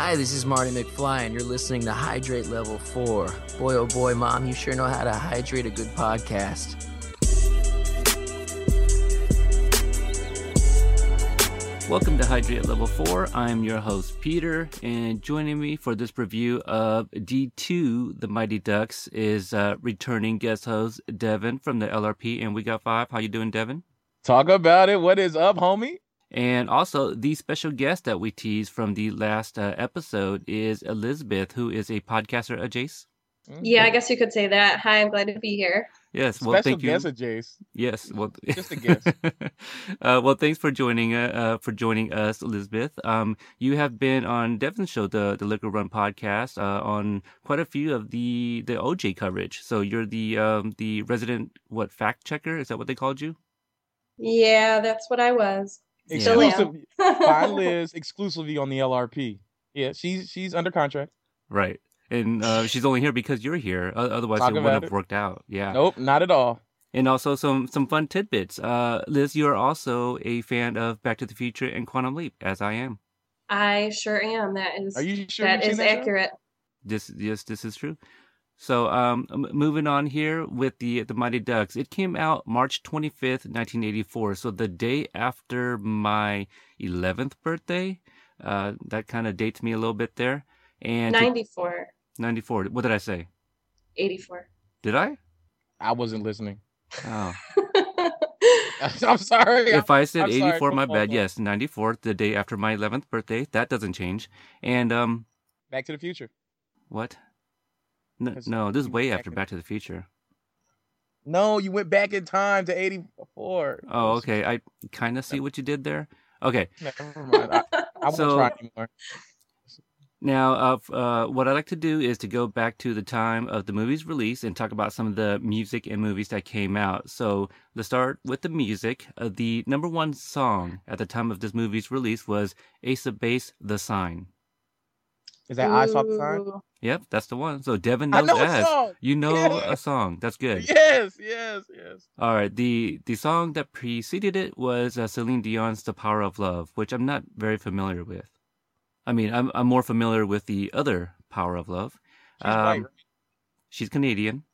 Hi, this is Marty McFly, and you're listening to Hydrate Level 4. Boy, oh boy, Mom, you sure know how to hydrate a good podcast. Welcome to Hydrate Level 4. I'm your host, Peter, and joining me for this review of D2, The Mighty Ducks, is uh, returning guest host Devin from the LRP and We Got Five. How you doing, Devin? Talk about it. What is up, homie? And also, the special guest that we teased from the last uh, episode is Elizabeth, who is a podcaster at Jace. Yeah, I guess you could say that. Hi, I'm glad to be here. Yes, well, Special thank you. guest at Jace. Yes, well, Just a guess. uh, well, thanks for joining. Uh, uh, for joining us, Elizabeth. Um, you have been on Devin's show, the the Liquor Run podcast, uh, on quite a few of the the OJ coverage. So you're the um the resident what fact checker? Is that what they called you? Yeah, that's what I was. Yeah. Still. Exclusive. Find Liz exclusively on the LRP. Yeah, she's she's under contract. Right. And uh, she's only here because you're here. Otherwise, Talk it wouldn't have it. worked out. Yeah. Nope, not at all. And also some some fun tidbits. Uh, Liz, you are also a fan of Back to the Future and Quantum Leap, as I am. I sure am. That is Are you sure that you've seen is that show? accurate. This yes, this is true. So, um, moving on here with the the Mighty Ducks, it came out March twenty fifth, nineteen eighty four. So the day after my eleventh birthday. Uh, that kind of dates me a little bit there. And 94. 94. What did I say? 84. Did I? I wasn't listening. Oh, I'm sorry. if I said I'm sorry, 84, my go bad. on. Yes, 94, the day after my 11th birthday. That doesn't change. And um, Back to the Future. what? No, no, this is way after Back to the Future. No, you went back in time to '84. Oh, okay. I kind of see what you did there. Okay. Never mind. I, I won't try anymore. Now, uh, uh, what I like to do is to go back to the time of the movie's release and talk about some of the music and movies that came out. So, let's start with the music. Uh, the number one song at the time of this movie's release was Ace of Base, The Sign. Is that I saw the sign? Yep, that's the one. So, Devin I knows know a song. You know Yeah. a song. That's good. Yes, yes, yes. All right. The the song that preceded it was uh, Celine Dion's "The Power of Love," which I'm not very familiar with. I mean, I'm I'm more familiar with the other "Power of Love." She's white. Um, She's Canadian,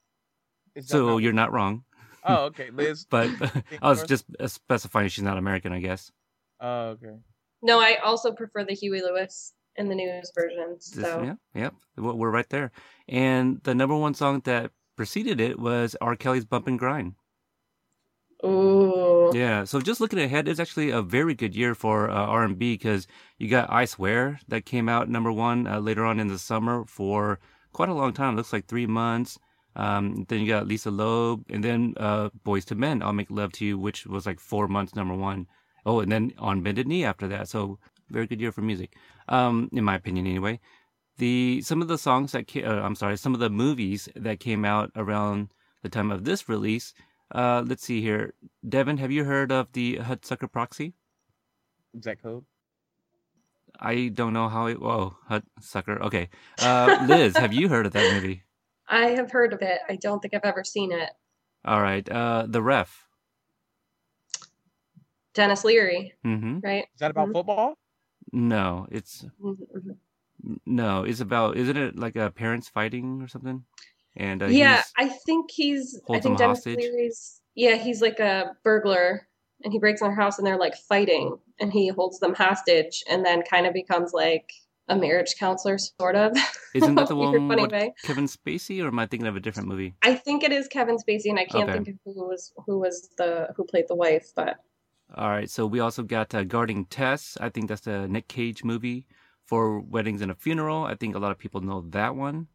so not- you're not wrong. Oh, okay, Liz. But I was just uh, specifying she's not American, I guess. Oh, okay. No, I also prefer the Huey Lewis in the news version. So yeah, yeah, we're right there. And the number one song that preceded it was R. Kelly's "Bump and Grind." Ooh. Yeah, so just looking ahead, it's actually a very good year for uh, R&B because you got "I Swear" that came out number one uh, later on in the summer for quite a long time. Looks like three months. Um, then you got Lisa Loeb, and then uh, "Boyz II Men," "I'll Make Love to You," which was like four months number one. Oh, and then on bended knee after that. So very good year for music, um, in my opinion, anyway. The some of the songs that ca- uh, I'm sorry, some of the movies that came out around the time of this release. Uh, let's see here. Devin, have you heard of the Hudsucker Proxy? Is that code? I don't know how it. Whoa, Hudsucker. Okay. Uh, Liz, have you heard of that movie? I have heard of it. I don't think I've ever seen it. All right. Uh, The Ref. Denis Leary, Mm-hmm. right? Is that about Mhm. football? No, it's no. It's about. Isn't it like a parents fighting or something? And uh, yeah, I think he's. I think Denis hostage. Leary's. Yeah, he's like a burglar, and he breaks in their house, and they're like fighting, and he holds them hostage, and then kind of becomes like a marriage counselor, sort of. isn't that the one funny way. Kevin Spacey, or am I thinking of a different movie? I think it is Kevin Spacey, and I can't Okay. think of who was who was the who played the wife, but All right. So we also got uh, Guarding Tess. I think that's the Nick Cage movie for weddings and a funeral. I think a lot of people know that one.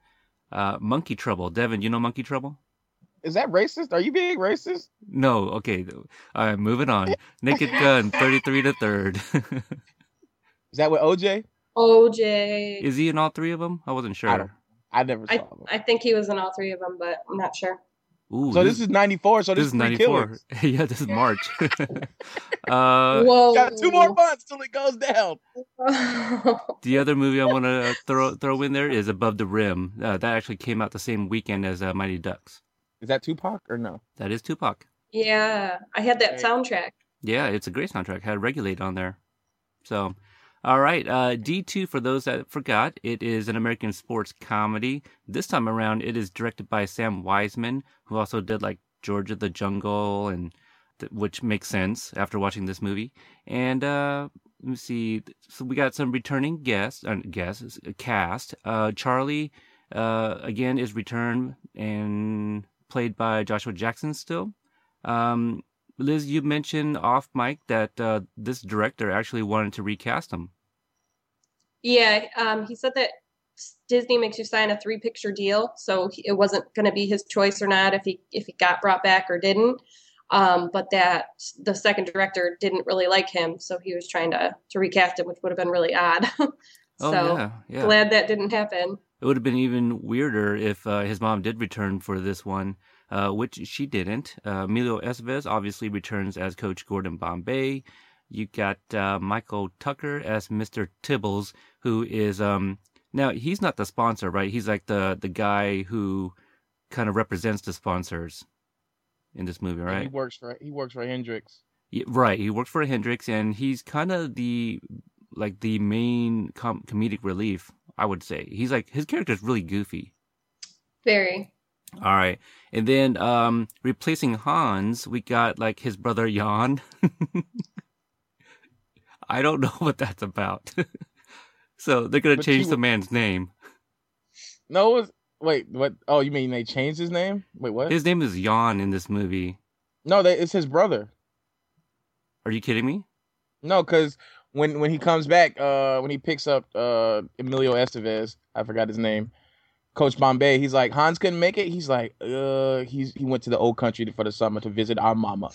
Uh, Monkey Trouble. Devin, you know Monkey Trouble? Is that racist? Are you being racist? No. Okay. All right. Moving on. Naked Gun. Thirty-three to third. Is that with OJ? OJ. Is he in all three of them? I wasn't sure. I I never saw I, them. I think he was in all three of them, but I'm not sure. Ooh, so this, is '94. So this this, is 94. killers. yeah, this is March. uh, Whoa! Got two more months till it goes down. The other movie I want to throw throw in there is Above the Rim. Uh, that actually came out the same weekend as uh, Mighty Ducks. Is that Tupac or no? That is Tupac. yeah, I had that soundtrack. Yeah, it's a great soundtrack. Had Regulate on there. So, All right, uh, D2, for those that forgot, it is an American sports comedy. This time around, it is directed by Sam Weisman, who also did like George of the Jungle, and th- which makes sense after watching this movie. And uh, let me see, so we got some returning guests, uh, guests, cast. Uh, Charlie, uh, again, is returned and played by Joshua Jackson still. Um, Liz, you mentioned off mic that uh, this director actually wanted to recast him. Yeah, um, he said that Disney makes you sign a three picture deal, so it wasn't going to be his choice or not if he if he got brought back or didn't. Um, but that the second director didn't really like him, so he was trying to to recast him, which would have been really odd. so oh, yeah, yeah. glad that didn't happen. It would have been even weirder if uh, his mom did return for this one uh, which she didn't. Uh, Emilio Estevez obviously returns as Coach Gordon Bombay. You got uh, Michael Tucker as Mr. Tibbles, who is um now he's not the sponsor, right? He's like the the guy who kind of represents the sponsors in this movie, right? he works for he works for Hendrix. Yeah, right. He works for Hendrix, and he's kind of the like the main com- comedic relief. I would say he's like his character is really goofy. Very. All right. And then um replacing Hans, we got like his brother Jan. I don't know what that's about. so they're gonna But change the man's name. No, was, wait, what? Oh, you mean they changed his name? Wait, what? His name is Jan in this movie. no, they, it's his brother. Are you kidding me? No, because when when he comes back, uh, when he picks up uh Emilio Estevez, I forgot his name, Coach Bombay, he's like Hans couldn't make it. He's like, uh, he's he went to the old country for the summer to visit our mama.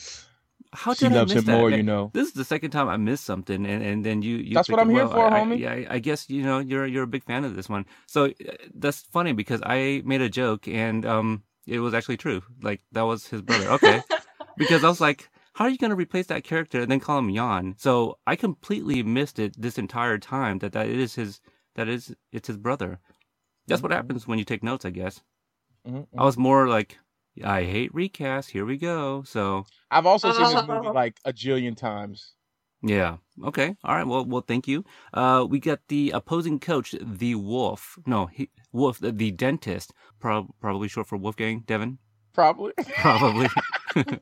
How She did I loves miss him that? more, you know. This is the second time I missed something, and, and then you. you That's what I'm here well. for, I, homie. I, yeah, I guess you know you're you're a big fan of this one. So uh, that's funny because I made a joke and um it was actually true. Like that was his brother. Okay, because I was like, how are you going to replace that character and then call him Jan? So I completely missed it this entire time that that is his that is it's his brother. That's what Mhm. happens when you take notes, I guess. Mhm. I was more like, I hate recast. Here we go. So I've also seen this movie like a jillion times. yeah, okay, all right. Well, well, thank you. Uh, we got the opposing coach, the Wolf. No, he, Wolf, the, the dentist. Prob- probably short for Wolfgang. Devin. Probably. Probably.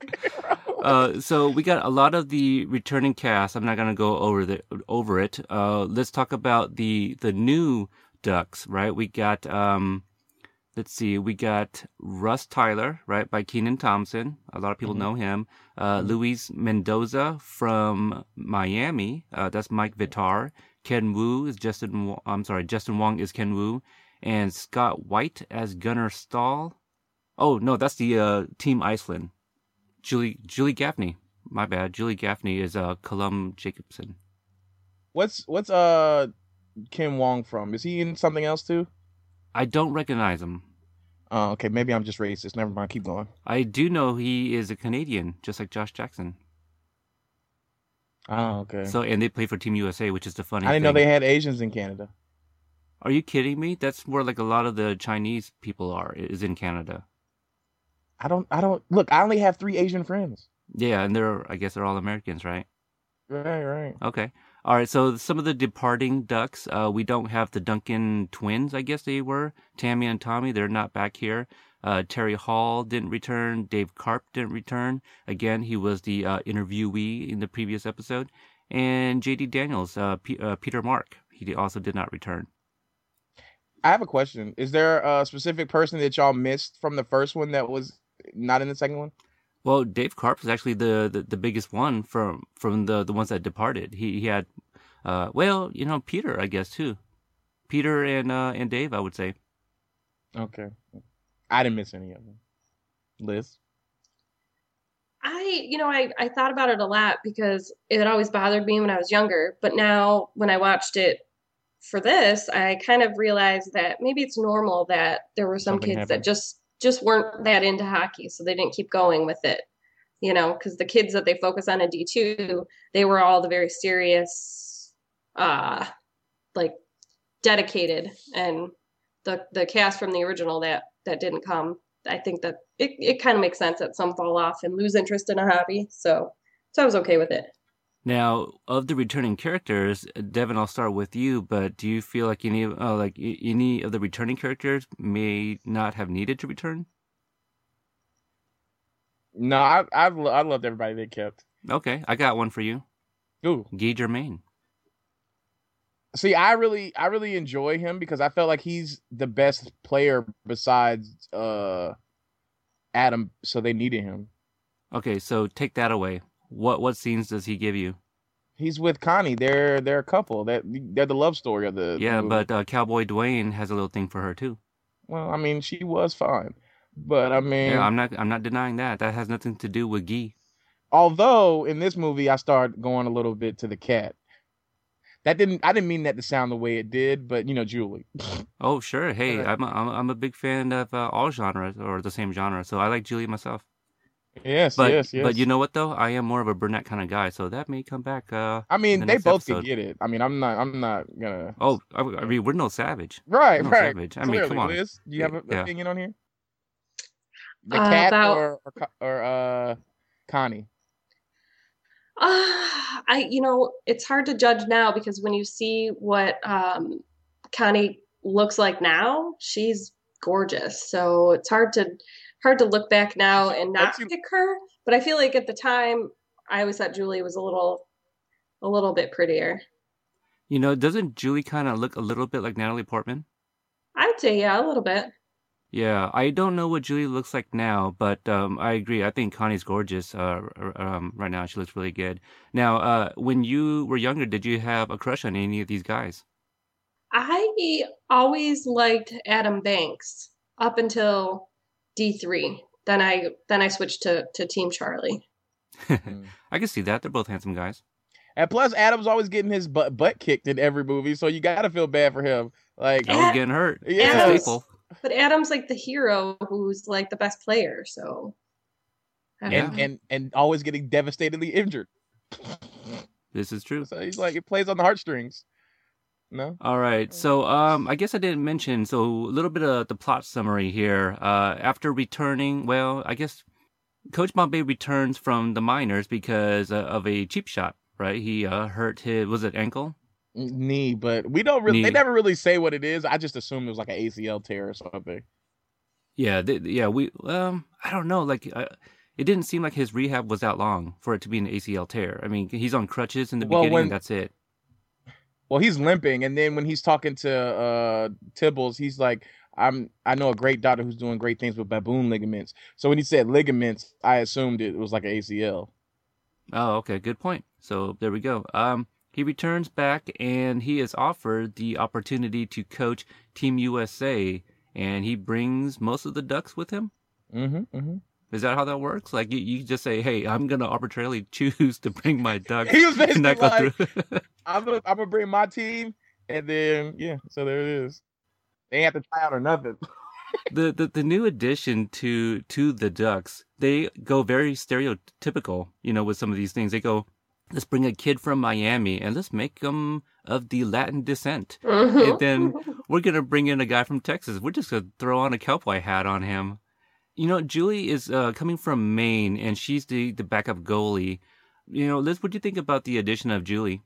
Uh, so we got a lot of the returning cast. I'm not gonna go over the over it. Uh, let's talk about the the new Ducks. Right, we got um, let's see, we got Russ Tyler, right, by Kenan Thompson. A lot of people Mhm. know him. Uh, Mhm. Luis Mendoza from Miami. Uh, that's Mike Vitar. Ken Wu is Justin. Wo- I'm sorry, Justin Wong is Ken Wu, and Scott Whyte as Gunnar Stahl. Oh no, that's the uh, Team Iceland. Julie Julie Gaffney. My bad. Julie Gaffney is uh Colombe Jacobsen. What's what's uh Kim Wong from? Is he in something else too? I don't recognize him. Oh, okay. Maybe I'm just racist. Never mind. Keep going. I do know he is a Canadian, just like Josh Jackson. Oh, okay. So and they play for Team USA, which is the funny. I didn't know they had Asians in Canada. Are you kidding me? That's where like a lot of the Chinese people are. Is in Canada. I don't. I don't. Look, I only have three Asian friends. Yeah, and they're I guess they're all Americans, right? Right, right. Okay. All right. So some of the departing ducks, uh, we don't have the Duncan twins. I guess they were Tammy and Tommy. They're not back here. Uh, Terry Hall didn't return. Dave Karp didn't return. Again, he was the uh, interviewee in the previous episode. And J.D. Daniels, uh, P- uh, Peter Mark, he also did not return. I have a question. Is there a specific person that y'all missed from the first one that was not in the second one? Well, Dave Karp was actually the, the, the biggest one from from the, the ones that departed. He he had, uh, well, you know, Peter, I guess too. Peter and uh, and Dave, I would say. Okay. I didn't miss any of them. Liz. I, you know, I, I thought about it a lot because it always bothered me when I was younger. But now when I watched it for this, I kind of realized that maybe it's normal that there were some Something kids happened. that just just weren't that into hockey, so they didn't keep going with it. You know, because the kids that they focus on in D two, they were all the very serious, uh, like dedicated, and the the cast from the original that that didn't come I think that it, it kind of makes sense that some fall off and lose interest in a hobby. So so I was okay with it. Now, of the returning characters, Devin, I'll start with you. But do you feel like any, uh, like any of the returning characters may not have needed to return? No, I I I loved everybody they kept. Okay, I got one for you. Ooh, Guy Germain. see, I really I really enjoy him because I felt like he's the best player besides uh Adam, so they needed him. Okay, so take that away. What what scenes does he give you? He's with Connie. They're they're a couple. That they're the love story of the. the Yeah, movie. but uh, Cowboy Dwayne has a little thing for her too. well, I mean, she was fine, but I mean, Yeah, I'm not I'm not denying that. That has nothing to do with Gee. although in this movie I start going a little bit to the cat. That didn't I didn't mean that to sound the way it did, but you know, Julie. Oh, sure. Hey, I'm a, I'm a, I'm a big fan of uh, all genres or the same genre, so I like Julie myself. Yes, But yes, yes. but you know what though? I am more of a brunette kind of guy, so that may come back. Uh, I mean, the they both episode. can get it. I mean, I'm not I'm not gonna oh, I, I mean, we're no savage. Right, No right. savage. I mean, come on. Liz, do you have an Yeah. opinion on here? The Uh, cat about- or or, or uh Connie? Uh, I, you know, it's hard to judge now because when you see what um, Connie looks like now, she's gorgeous. So it's hard to hard to look back now and not I've pick her. But I feel like at the time, I always thought Julie was a little, a little bit prettier. You know, doesn't Julie kind of look a little bit like Natalie Portman? I'd say yeah, a little bit. Yeah, I don't know what Julie looks like now, but um, I agree. I think Connie's gorgeous. Uh, um, right now, she looks really good. Now, uh, when you were younger, did you have a crush on any of these guys? I always liked Adam Banks up until D three. Then I then I switched to to Team Charlie. I can see that. They're both handsome guys. And plus, Adam's always getting his butt butt kicked in every movie, so you gotta feel bad for him. Like, I was getting hurt. Yeah. Adam's- But Adam's like the hero who's like the best player, so I and and and always getting devastatingly injured. This is true. So he's like, it plays on the heartstrings. No. All right. So, um, I guess I didn't mention. So, a little bit of the plot summary here. Uh, after returning, well, I guess Coach Bombay returns from the minors because uh, of a cheap shot. Right? He uh, hurt his was it ankle? knee, but we don't really. They never really say what it is. I just assumed it was like an ACL tear or something. Yeah. Th- yeah. We um, I don't know. Like, uh, it didn't seem like his rehab was that long for it to be an ACL tear. I mean, he's on crutches in the Well, beginning. when- and that's it. Well, he's limping, and then when he's talking to uh Tibbles, he's like, "I'm I know a great doctor who's doing great things with baboon ligaments." So when he said ligaments, I assumed it was like an ACL. Oh, okay, good point. So there we go. Um, he returns back and he is offered the opportunity to coach Team USA, and he brings most of the Ducks with him. Mm-hmm. mm-hmm. Is that how that works? Like you, you just say, "Hey, I'm gonna arbitrarily choose to bring my Ducks." He was basically like. I'm gonna I'm gonna bring my team, and then yeah, so there it is. They have to try out or nothing. the, the the new addition to to the Ducks, they go very stereotypical. You know, with some of these things, they go, "Let's bring a kid from Miami and let's make them of the Latin descent." Mm-hmm. and then we're gonna bring in a guy from Texas. We're just gonna throw on a cowboy hat on him. You know, Julie is uh, coming from Maine, and she's the the backup goalie. You know, Liz, what do you think about the addition of Julie?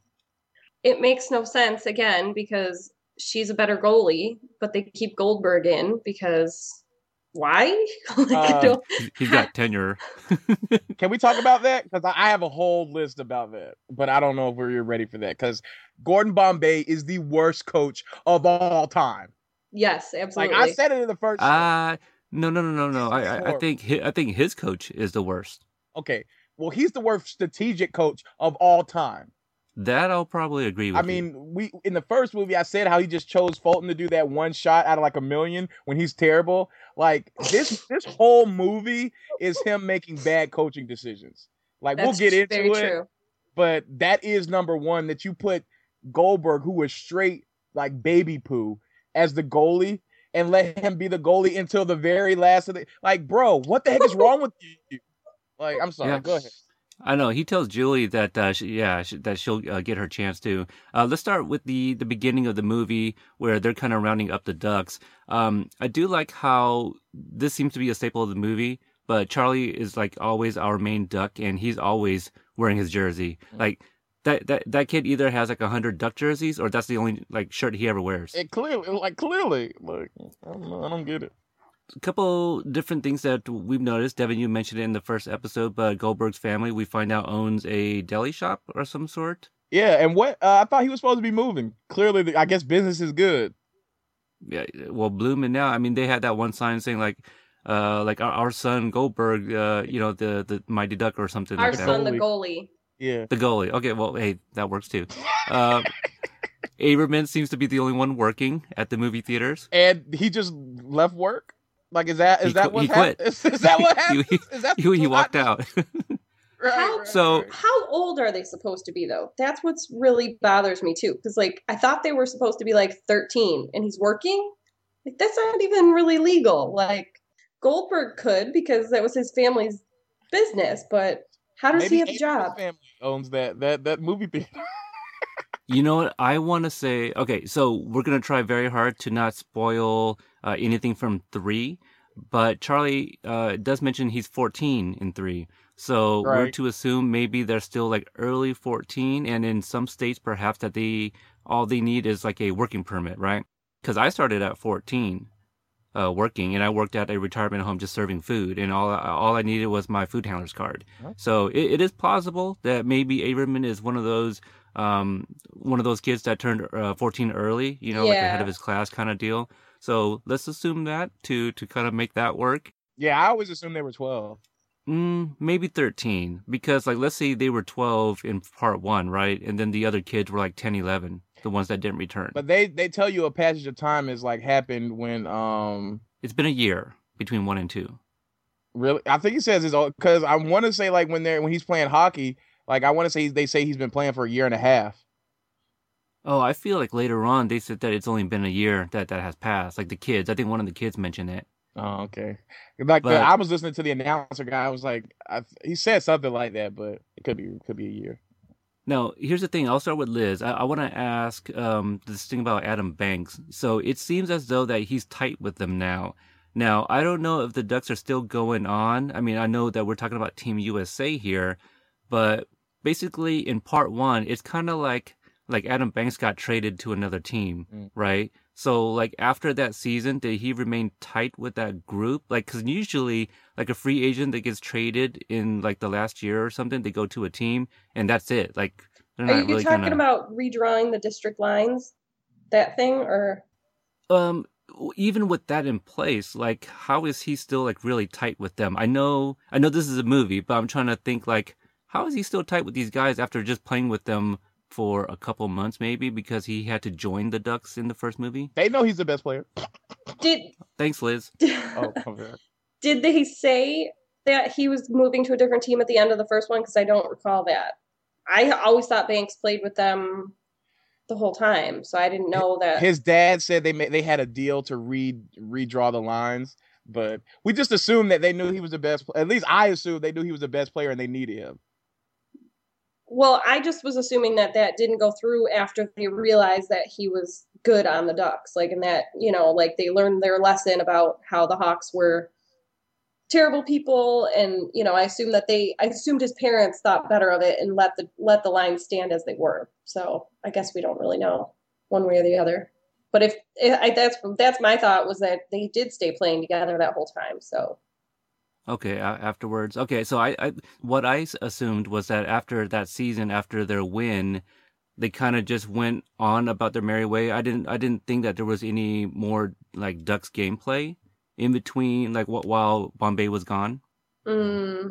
it makes no sense again because she's a better goalie, but they keep Goldberg in because why? like, Uh, He's- He's got tenure. Can we talk about that? Because I I have a whole list about that, but I don't know if we're ready for that. Because Gordon Bombay is the worst coach of all time. yes, absolutely. Like. I said it in the first. Uh no, no, no, no, no. I, I, I think I think his coach is the worst. okay, well he's the worst strategic coach of all time. That I'll probably agree with. I you. mean, we in the first movie I said how he just chose Fulton to do that one shot out of like a million when he's terrible. Like this this whole movie is him making bad coaching decisions. Like That's we'll get into very it, true. but that is number one that you put Goldberg, who was straight like baby poo, as the goalie and let him be the goalie until the very last of the like, bro, what the heck is wrong with you? Like, I'm sorry, Yeah. go ahead. I know he tells Julie that uh, she, yeah she, that she'll uh, get her chance too. Uh, let's start with the the beginning of the movie where they're kind of rounding up the ducks. Um, I do like how this seems to be a staple of the movie, but Charlie is like always our main duck, and he's always wearing his jersey. Mm. Like that that that kid either has like a hundred duck jerseys or that's the only like shirt he ever wears. It clearly, like clearly, like I don't know, I don't get it. a couple different things that we've noticed. Devin, you mentioned it in the first episode, but Goldberg's family, we find out, owns a deli shop or some sort. Yeah, and what uh, I thought he was supposed to be moving. Clearly, the, I guess business is good. Yeah, well, blooming now. I mean, they had that one sign saying like, uh, like our, our son Goldberg, uh, you know, the the Mighty Duck or something Our like that. son, the goalie. Yeah, The goalie. Okay, well, hey, that works too. Uh, Averman seems to be the only one working at the movie theaters. and he just left work. Like, is that is He that qu- what happened? Is, is that what happened? he- is that He, he walked out. Right, How- right, So- right. How old are they supposed to be though? That's what's really bothers me too. Because like I thought they were supposed to be like 13, and he's working. Like that's not even really legal. Like Goldberg could because that was his family's business, but how does Maybe he have a Abraham's job? Family owns that that that movie theater. You know what? I want to say, okay, so we're going to try very hard to not spoil uh, anything from three, but Charlie uh, does mention he's 14 in three. So we're to assume maybe they're still like early 14, and in some states, perhaps that they all they need is like a working permit, right? Because I started at 14 uh, working, and I worked at a retirement home just serving food, and all all I needed was my food handler's card. Huh? So it, it is plausible that maybe Averman is one of those um, one of those kids that turned uh, 14 early, you know, like ahead Yeah. of his class kind of deal. So let's assume that to to kind of make that work. Yeah, I always assumed they were twelve. Mm, maybe 13 because like let's say they were 12 in part 1, right? And then the other kids were like 10, 11, the ones that didn't return. But they they tell you a passage of time is like happened when um it's been a year between 1 and 2. really I think he says it's all because I want to say like when they're when he's playing hockey like I want to say they say he's been playing for a year and a half. Oh, I feel like later on they said that it's only been a year that that has passed. Like the kids, I think one of the kids mentioned it. Oh, okay. Like the, I was listening to the announcer guy. I was like, I, he said something like that, but it could be it could be a year. Now, here's the thing. I'll start with Liz. I, I want to ask um, this thing about Adam Banks. So it seems as though that he's tight with them now. Now, I don't know if the Ducks are still going on. I mean, I know that we're talking about Team USA here, but basically in part one, it's kind of like like Adam Banks got traded to another team, Mm. right? So like after that season, did he remain tight with that group? Like, because usually like a free agent that gets traded in like the last year or something, they go to a team and that's it. Like Are you really talking gonna. about redrawing the district lines? That thing or um even with that in place like how is he still like really tight with them i know i know this is a movie but i'm trying to think like how is he still tight with these guys after just playing with them for a couple months maybe because he had to join the ducks in the first movie They know he's the best player. did thanks liz Oh, okay. did they say that he was moving to a different team at the end of the first one? Because I don't recall that. I always thought Banks played with them the whole time, so I didn't know that. His dad said they ma- they had a deal to read redraw the lines, but we just assumed that they knew he was the best. At least I assumed they knew he was the best player and they needed him. Well, I just was assuming that that didn't go through after they realized that he was good on the Ducks, like, and that you know, like they learned their lesson about how the Hawks were terrible people, and you know, I assume that they, I assumed his parents thought better of it and let the let the lines stand as they were. So I guess we don't really know one way or the other. But if, if I, that's that's my thought was that they did stay playing together that whole time. So okay afterwards okay so I, I what i assumed was that after that season after their win they kind of just went on about their merry way i didn't i didn't think that there was any more like ducks gameplay in between like what while bombay was gone mm,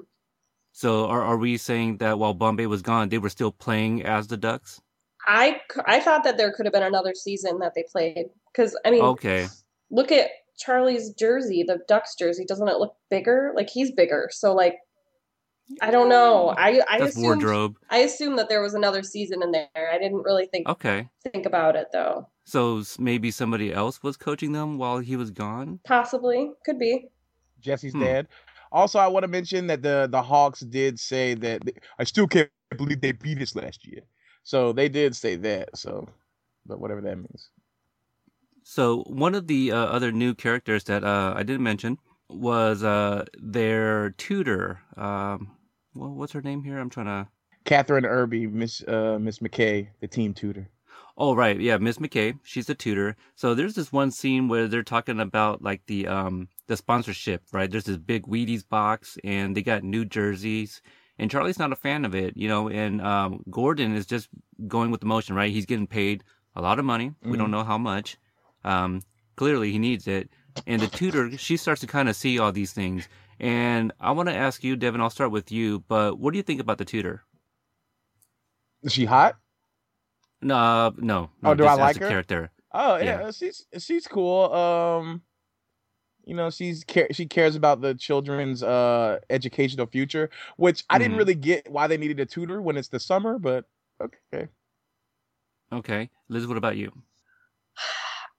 So are are we saying that while Bombay was gone, they were still playing as the Ducks? I I thought that there could have been another season that they played because I mean. Okay. look at Charlie's jersey, the Ducks jersey. Doesn't it look bigger? Like he's bigger. So like I don't know. I I That's assumed wardrobe. I assumed that there was another season in there. I didn't really think Okay. think about it though. So maybe somebody else was coaching them while he was gone? Possibly. Could be. Jesse's Hmm. dad. Also, I want to mention that the the Hawks did say that I still can't believe they beat us last year. So they did say that. So, but whatever that means. So one of the uh, other new characters that uh, I didn't mention was uh, their tutor. Um, well, what's her name here? I'm trying to. Kathryn Erbe, Miss uh, Miss McKay, the team tutor. Oh right, yeah, Miss McKay, she's the tutor. So there's this one scene where they're talking about like the um the sponsorship, right? There's this big Wheaties box, and they got new jerseys, and Charlie's not a fan of it, you know. And um, Gordon is just going with the motion, right? He's getting paid a lot of money. We don't know how much. Um, clearly, he needs it. And the tutor, she starts to kind of see all these things. And I want to ask you, Devin. I'll start with you. But what do you think about the tutor? Is she hot? No, no. no Oh, do I like a her? Character. Oh yeah, Yeah. she's she's cool. Um, you know, she's care she cares about the children's uh educational future, which I didn't Mhm. really get why they needed a tutor when it's the summer, but okay. Okay, Liz. What about you?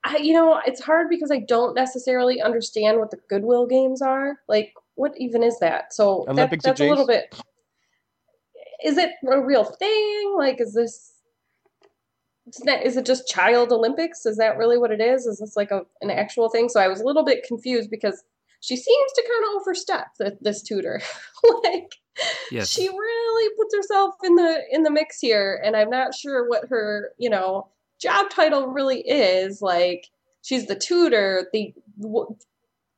I, you know, it's hard because I don't necessarily understand what the Goodwill games are. Like, what even is that? So that, Olympics that's a little bit. Is it a real thing? Like, is this? Is it just child Olympics? Is that really what it is? Is this like a an actual thing? So I was a little bit confused because she seems to kind of overstep the, this tutor. like, Yes. she really puts herself in the in the mix here and i'm not sure what her you know job title really is like she's the tutor. The w-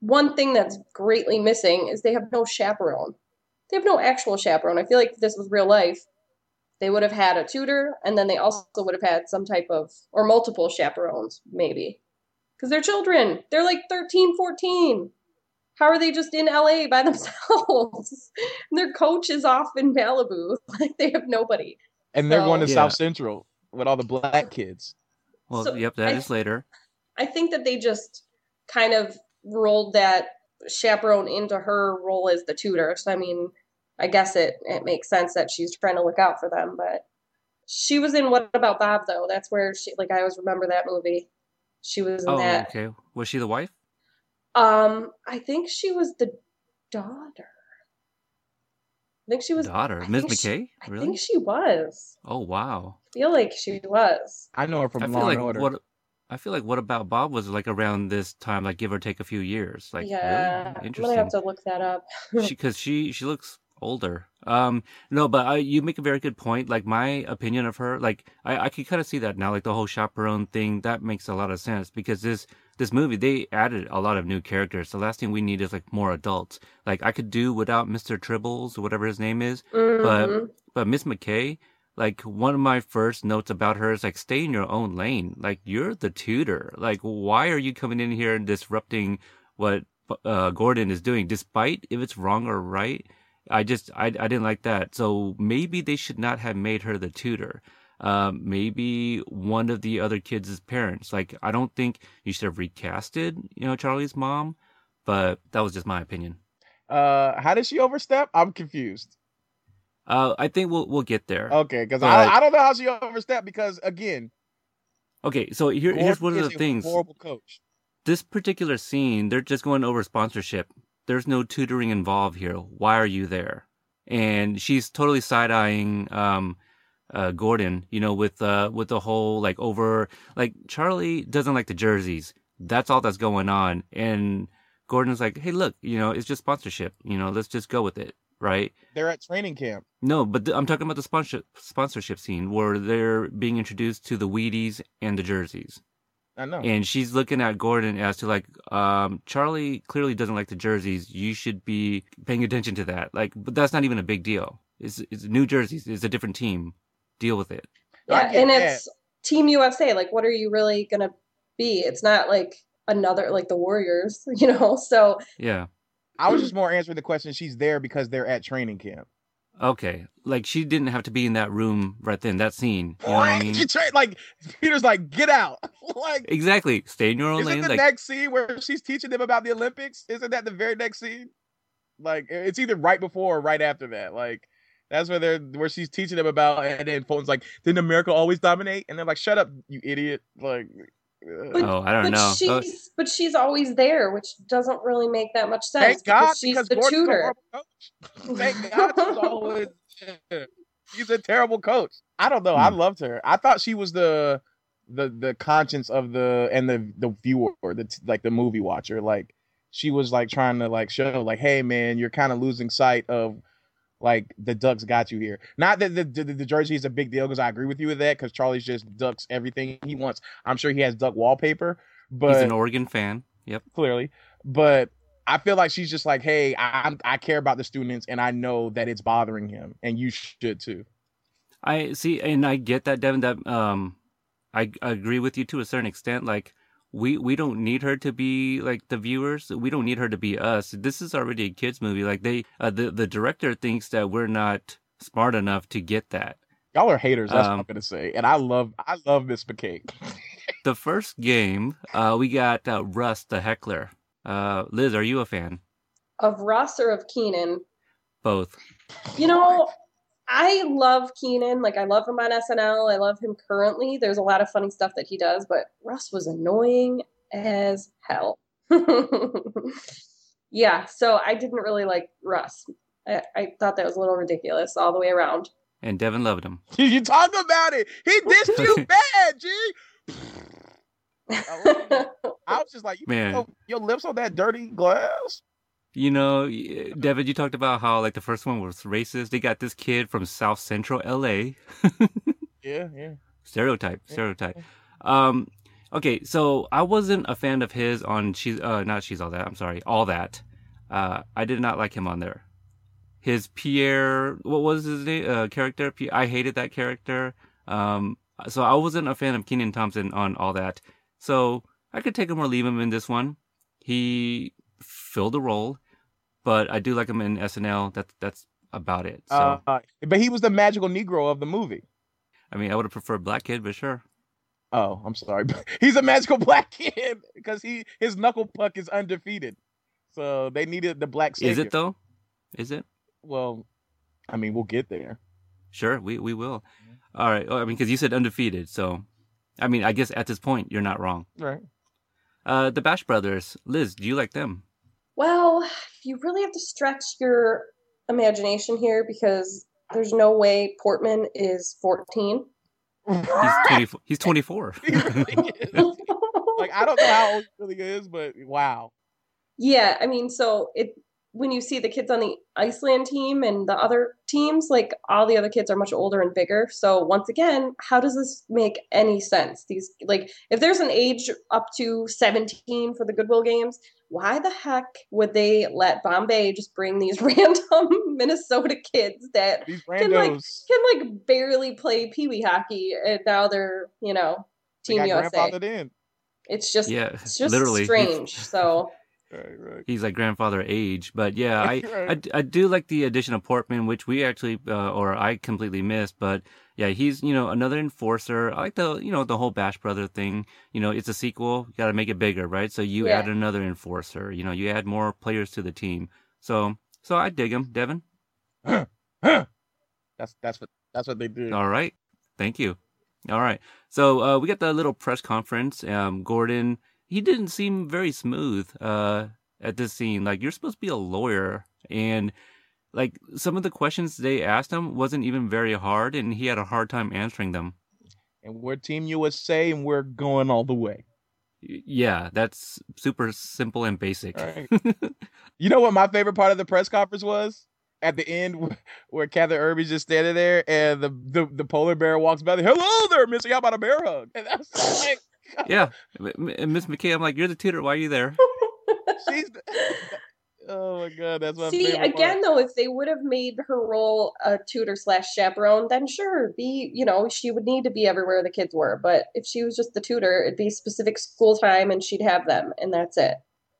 one thing that's greatly missing is they have no chaperone. They have no actual chaperone. I feel like if this was real life they would have had a tutor and then they also would have had some type of or multiple chaperones maybe. Because they're children. They're like 13 14 how are they just in LA by themselves? And their coach is off in Malibu. Like they have nobody. And they're going to So- South Central with all the black kids. Well, So, yep, that I- is later. I think that they just kind of rolled that chaperone into her role as the tutor. So I mean, I guess it it makes sense that she's trying to look out for them, but she was in What About Bob though? That's where she like I always remember that movie. She was in Oh, that. okay. Was she the wife? Um, I think she was the daughter. I think she was Daughter, I Ms. think she- McKay? I think she was. Oh, wow. I feel like she was. I know her from I feel Law like and Order. what I feel like what about Bob was like around this time, like give or take a few years. Like, yeah, really I'm interesting. gonna have to look that up. she because she she looks older. Um, no, but I, you make a very good point. Like my opinion of her, like I I can kind of see that now. Like the whole chaperone thing, that makes a lot of sense because this this movie they added a lot of new characters. The last thing we need is like more adults. Like I could do without Mister Tribbles or whatever his name is, Mhm. but Miss McKay. Like one of my first notes about her is like stay in your own lane. Like you're the tutor. Like why are you coming in here and disrupting what uh, Gordon is doing, despite if it's wrong or right? I just I, I didn't like that. So maybe they should not have made her the tutor. Um, maybe one of the other kids' parents. Like I don't think you should have recasted, you know, Charlie's mom. But that was just my opinion. Uh, how did she overstep? I'm confused. Uh, I think we'll we'll get there. Okay, because I, I don't know how she overstepped because again, Okay, so here, here's one of the things. Horrible coach. This particular scene, they're just going over sponsorship. There's no tutoring involved here. Why are you there? And she's totally side eyeing um, uh, Gordon, you know, with uh, with the whole like over like Charlie doesn't like the jerseys. That's all that's going on. And Gordon's like, hey, look, you know, it's just sponsorship. You know, let's just go with it, right? They're at training camp. No, but th- I'm talking about the sponsorship sponsorship scene where they're being introduced to the Wheaties and the jerseys I know. and she's looking at Gordon as to like, um, Charlie clearly doesn't like the jerseys. You should be paying attention to that. Like, but that's not even a big deal. It's, it's New Jerseys. It's a different team. Deal with it. Yeah, get and that. it's Team USA. Like, what are you really gonna be? It's not like another like the Warriors, you know. So Yeah. I was just more answering the question. She's there because they're at training camp. Okay. Like she didn't have to be in that room right then. That scene. You know what I mean? Tra- like Peter's like, get out. like, Exactly. Stay in your own isn't lane. the Like, next scene where she's teaching them about the Olympics? Isn't that the very next scene? Like, it's either right before or right after that. Like, that's where they're where she's teaching them about, and then phone's like, didn't America always dominate? And they're like, shut up, you idiot. Like. But- oh, I don't but know. she's Oh, but she's always there, which doesn't really make that much sense. thank God because she's because the Gordon's tutor. horrible coach. Thank God she's always. He's a terrible coach. I don't know. I Hmm. loved her. I thought she was the the the conscience of the and the the viewer, the like the movie watcher. Like she was like trying to like show like, hey man, you're kind of losing sight of Like the Ducks got you here. Not that the the, the jersey is a big deal because I agree with you with that because Charlie's just Ducks everything he wants. I'm sure he has Duck wallpaper, but He's an Oregon fan. Yep. clearly. But I feel like she's just like, hey, I, I'm care about the students and I know that it's bothering him, and you should too. I see, and I get that, Devin. That um, I, I agree with you to a certain extent. Like we we don't need her to be like the viewers. We don't need her to be us. This is already a kids movie. Like they, uh, the the director thinks that we're not smart enough to get that. Y'all are haters. That's what Um, I'm gonna say. And I love I love Miss McKay. The first game, uh, we got uh, Russ the heckler. Uh, Liz, are you a fan? Of Russ or of Kenan? Both. You know, I love Kenan. Like I love him on SNL. I love him currently. There's a lot of funny stuff that he does, but Russ was annoying as hell. yeah, so I didn't really like Russ. I, I thought that was a little ridiculous all the way around. And Devin loved him. you talk about it. He dissed you bad, G. I was just like, you Man. know, your lips on that dirty glass. You know, David, you talked about how like the first one was racist. They got this kid from South Central LA. Yeah, yeah. stereotype stereotype. um okay so i wasn't a fan of his on she's uh not she's all that i'm sorry all that. Uh i did not like him on there. His pierre what was his name uh character? P- i hated that character. Um so i wasn't a fan of kenan thompson on all that. So i could take him or leave him in this one. He filled the role but i do like him in snl that's that's about it so Uh, but he was the magical Negro of the movie. i mean i would have preferred black kid but sure Oh, I'm sorry. He's a magical black kid because he his knuckle puck is undefeated. So they needed the black savior. is it though is it Well, I mean, we'll get there. Sure, we we will. All right. I mean, because you said undefeated, so I mean, I guess at this point you're not wrong. Right. Uh, the Bash Brothers, Liz, do you like them? Well, you really have to stretch your imagination here because there's no way Portman is 14. He's twenty. He's twenty four. He really is. like I don't know how old he really is, but wow. Yeah, I mean, so it when you see the kids on the Iceland team and the other teams, like all the other kids are much older and bigger. So once again, how does this make any sense? These like if there's an age up to 17 for the Goodwill games, why the heck would they let Bombay just bring these random Minnesota kids that Can, like, can like barely play pee wee hockey and now they're, you know, they Team got USA. in. It's just yeah, it's just literally. strange. So Right, right. He's like grandfather age, but yeah, I, Right. I, I do like the addition of Portman, which we actually uh, or I completely missed. But yeah, he's you know another enforcer. I like the you know the whole Bash Brother thing. You know, it's a sequel, You got to make it bigger, right? So you Yeah. add another enforcer. You know, you add more players to the team. So so I dig him, Devin. That's that's what that's what they do. All right. Thank you. All right. So uh, we got the little press conference. Um, Gordon, he didn't seem very smooth uh, at this scene. Like you're supposed to be a lawyer, and like some of the questions they asked him wasn't even very hard, and he had a hard time answering them. And we're Team USA, and we're going all the way. Yeah, that's super simple and basic. Right. You know what my favorite part of the press conference was? At the end, where Kathryn Erbe's just standing there, and the, the, the polar bear walks by. Hello there, Missy. How about a bear hug? And that's like, yeah, M- M- Miss McKay, I'm like, you're the tutor. Why are you there? she's. oh my god, that's my See, favorite part. again, though, if they would have made her role a tutor slash chaperone, then sure, be you know she would need to be everywhere the kids were. But if she was just the tutor, it'd be specific school time, and she'd have them, and that's it.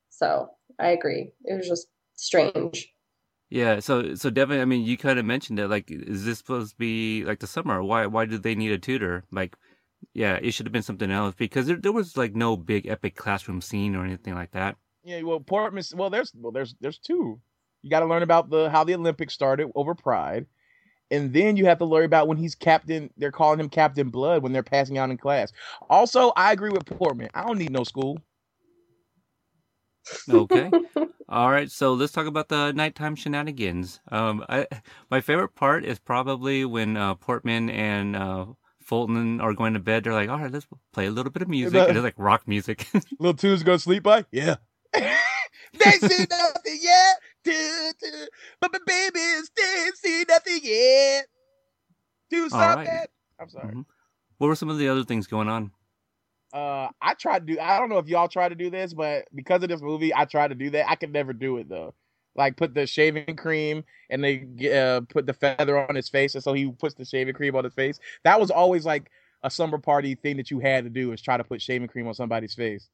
So I agree. It was just strange. Yeah, so so Devin, I mean, you kind of mentioned it. Like, is this supposed to be like the summer? Why why did they need a tutor? Like, yeah, it should have been something else because there there was like no big epic classroom scene or anything like that. Yeah, well, Portman. Well, there's well, there's there's two. You got to learn about the how the Olympics started over Pride, and then you have to learn about when he's captain. They're calling him Captain Blood when they're passing out in class. Also, I agree with Portman. I don't need no school. Okay, all right. So let's talk about the nighttime shenanigans. Um, I my favorite part is probably when uh, Portman and uh, Fulton are going to bed. They're like, all right, let's play a little bit of music. And it's like rock music. Little Tunes go to sleep by. Yeah. they see nothing yet. do, do. But my baby still see nothing yet. Do something. right. I'm sorry. Mhm. What were some of the other things going on? Uh, I tried to do. I don't know if y'all try to do this, but because of this movie, I tried to do that. I could never do it though. Like put the shaving cream and they uh, put the feather on his face, and so he puts the shaving cream on his face. That was always like a slumber party thing that you had to do is try to put shaving cream on somebody's face.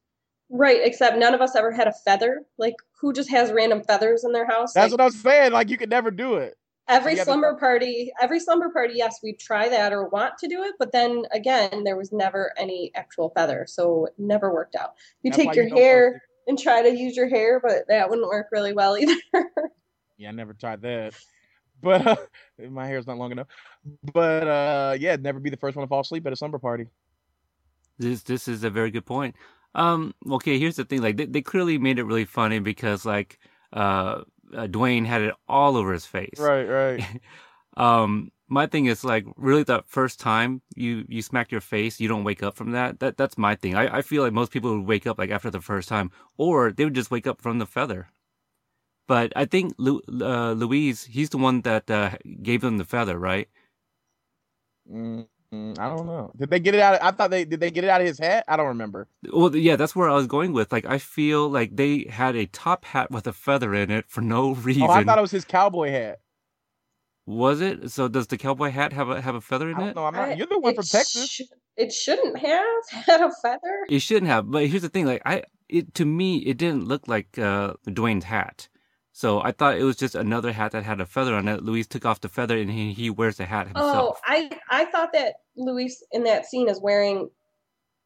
Right, except none of us ever had a feather. Like, who just has random feathers in their house? That's Like, what I'm saying. Like you could never do it. every have to- slumber party, every slumber party, yes, we try that or want to do it, but then again, there was never any actual feather, so it never worked out. You That's take your you hair and try to use your hair, but that wouldn't work really well either. Yeah, I never tried that. But uh, my hair's not long enough. But uh, yeah, never be the first one to fall asleep at a slumber party. This this is a very good point. Um, okay, here's the thing. Like they, they clearly made it really funny because like uh, uh Dwayne had it all over his face. Right, right. Um, my thing is like really that first time you you smack your face, you don't wake up from that. That that's my thing. I, I feel like most people would wake up like after the first time, or they would just wake up from the feather. But I think Lu, uh, Louise, he's the one that uh, gave them the feather, right? Mm, I don't know. Did they get it out? Of, I thought they did. They get it out of his hat. I don't remember. Well, yeah, that's where I was going with. Like, I feel like they had a top hat with a feather in it for no reason. Oh, I thought it was his cowboy hat. Was it? So does the cowboy hat have a have a feather in it? don't. I'm not. I- You're the one from Texas. sh- it shouldn't have had a feather. It shouldn't have. But here's the thing: like, I it to me, it didn't look like uh, Dwayne's hat. So I thought it was just another hat that had a feather on it. Luis took off the feather and he, he wears the hat himself. Oh. I I thought that Luis in that scene is wearing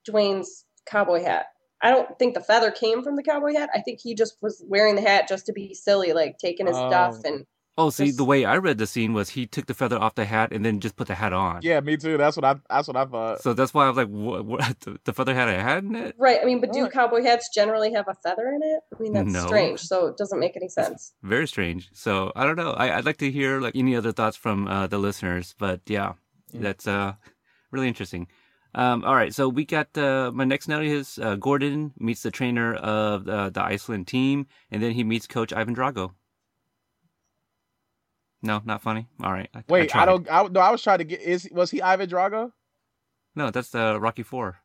Dwayne's cowboy hat. I don't think the feather came from the cowboy hat. I think he just was wearing the hat just to be silly, like taking his stuff Oh. and Oh, see, the way I read the scene was he took the feather off the hat and then just put the hat on. Yeah, me too. That's what I. That's what I thought. So that's why I was like, what, what, the, the feather had a hat in it? right. I mean, but do Right. cowboy hats generally have a feather in it? I mean, that's No. strange. So it doesn't make any sense. Very strange. So I don't know. I, I'd like to hear like any other thoughts from uh, the listeners. But yeah, Yeah. that's uh really interesting. Um, all right, so we got uh, my next note is uh, Gordon meets the trainer of uh, the Iceland team, and then he meets Coach Ivan Drago. No, not funny. All right. I, Wait, I, tried. don't. I, no, I was trying to get. Is was he Ivan Drago? No, that's uh, Rocky Four.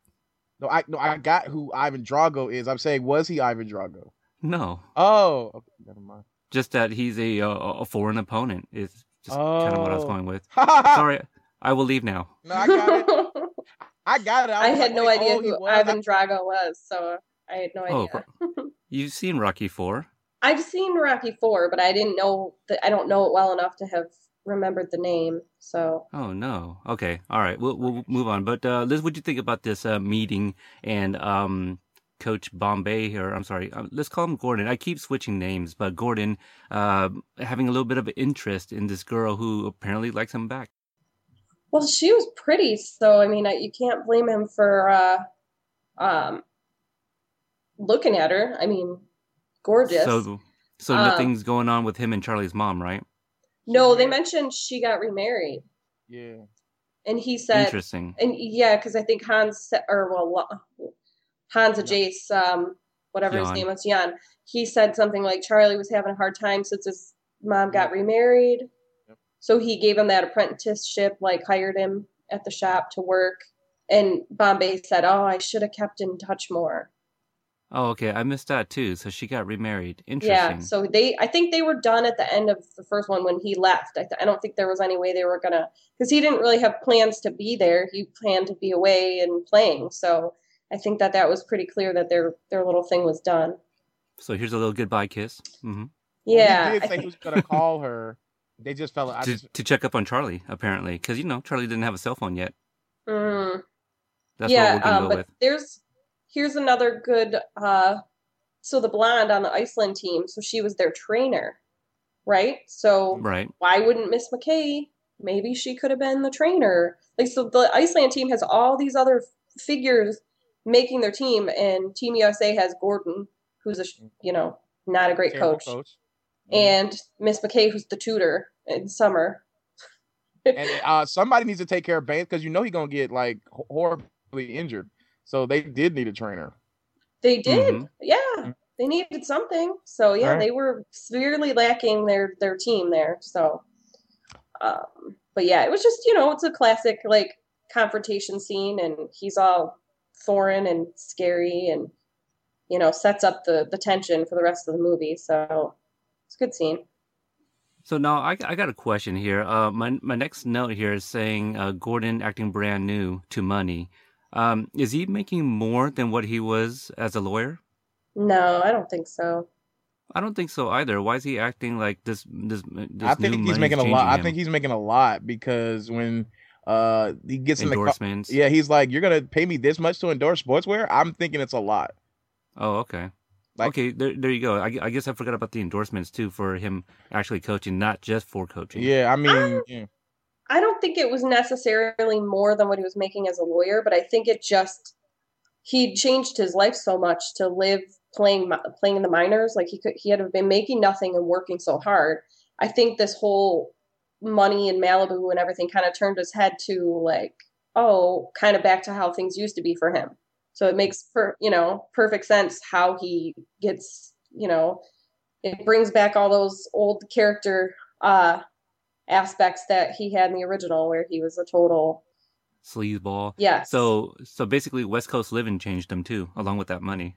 No, I no, I got who Ivan Drago is. I'm saying, was he Ivan Drago? No, Oh, okay, never mind. just that he's a a, a foreign opponent is just kind of what I was Oh. going with. Sorry. Sorry, I will leave now. No, I got it. I got it. I was had like, no idea oh, who? Ivan Drago was, so I had no idea. Oh. You've seen Rocky Four. I've seen Rocky Four, but I didn't know that I don't know it well enough to have remembered the name. So Oh no. Okay. All right. We'll we'll move on. But uh, Liz, what do you think about this uh, meeting and um, Coach Bombay, here? I'm sorry, uh, let's call him Gordon. I keep switching names, but Gordon uh, having a little bit of interest in this girl who apparently likes him back. Well, she was pretty, so I mean, you can't blame him for uh, um, looking at her. I mean, gorgeous. So so Um, nothing's going on with him and Charlie's mom, right? no, they mentioned she got remarried, Yeah. and he said, Interesting. and yeah, because I think Hans said, or well, Lo- Hans Jace, um, whatever his name was, Jan. He said something like Charlie was having a hard time since his mom got remarried, Yep. so he gave him that apprenticeship, like hired him at the shop to work. And Bombay said, "Oh, I should have kept in touch more." Oh, okay. I missed that too. So she got remarried. Interesting. Yeah, so they, I think they were done at the end of the first one when he left. I, th- I don't think there was any way they were gonna, because he didn't really have plans to be there. He planned to be away and playing. So I think that that was pretty clear that their their little thing was done. So here's a little goodbye kiss. hmm Well, Yeah, He did I say he was gonna call her. They just fell. I To just. to check up on Charlie apparently, because you know Charlie didn't have a cell phone yet. Mm, That's yeah, what we're gonna um, go but with. there's here's another good. uh So the blonde on the Iceland team, so she was their trainer, right? So Right. why wouldn't Miss McKay? Maybe she could have been the trainer. Like so, the Iceland team has all these other f- figures making their team, and Team USA has Gordon, who's a you know not a great terrible coach, and Miss McKay, who's the tutor in summer. and uh, somebody needs to take care of Banks because you know he's gonna get like horribly injured. So they did need a trainer. They did, Mhm. yeah. they needed something. So yeah, Right. they were severely lacking their their team there. So, um, but yeah, it was just you know it's a classic like confrontation scene, and he's all foreign and scary, and you know sets up the the tension for the rest of the movie. So it's a good scene. So now I, I got a question here. Uh, my my next note here is saying uh, Gordon acting brand new to money. Um, is he making more than what he was as a lawyer? No, I don't think so. I don't think so either. Why is he acting like this? This, this I new think he's making a lot. changing I think he's making a lot because when uh he gets in the car, endorsements. yeah, he's like, "You're gonna pay me this much to endorse sportswear?" I'm thinking it's a lot. Oh, okay. Like- okay, there, there you go. I, I guess I forgot about the endorsements too for him actually coaching, not just for coaching. Yeah, I mean, Um, yeah. I don't think it was necessarily more than what he was making as a lawyer, but I think it just he changed his life so much to live playing playing in the minors. Like he could he had been making nothing and working so hard. I think this whole money in Malibu and everything kind of turned his head to like, oh, kind of back to how things used to be for him. So it makes per you know perfect sense how he gets you know it brings back all those old character uh aspects that he had in the original where he was a total Sleazeball. yes So so basically, West Coast living changed him too, along with that money.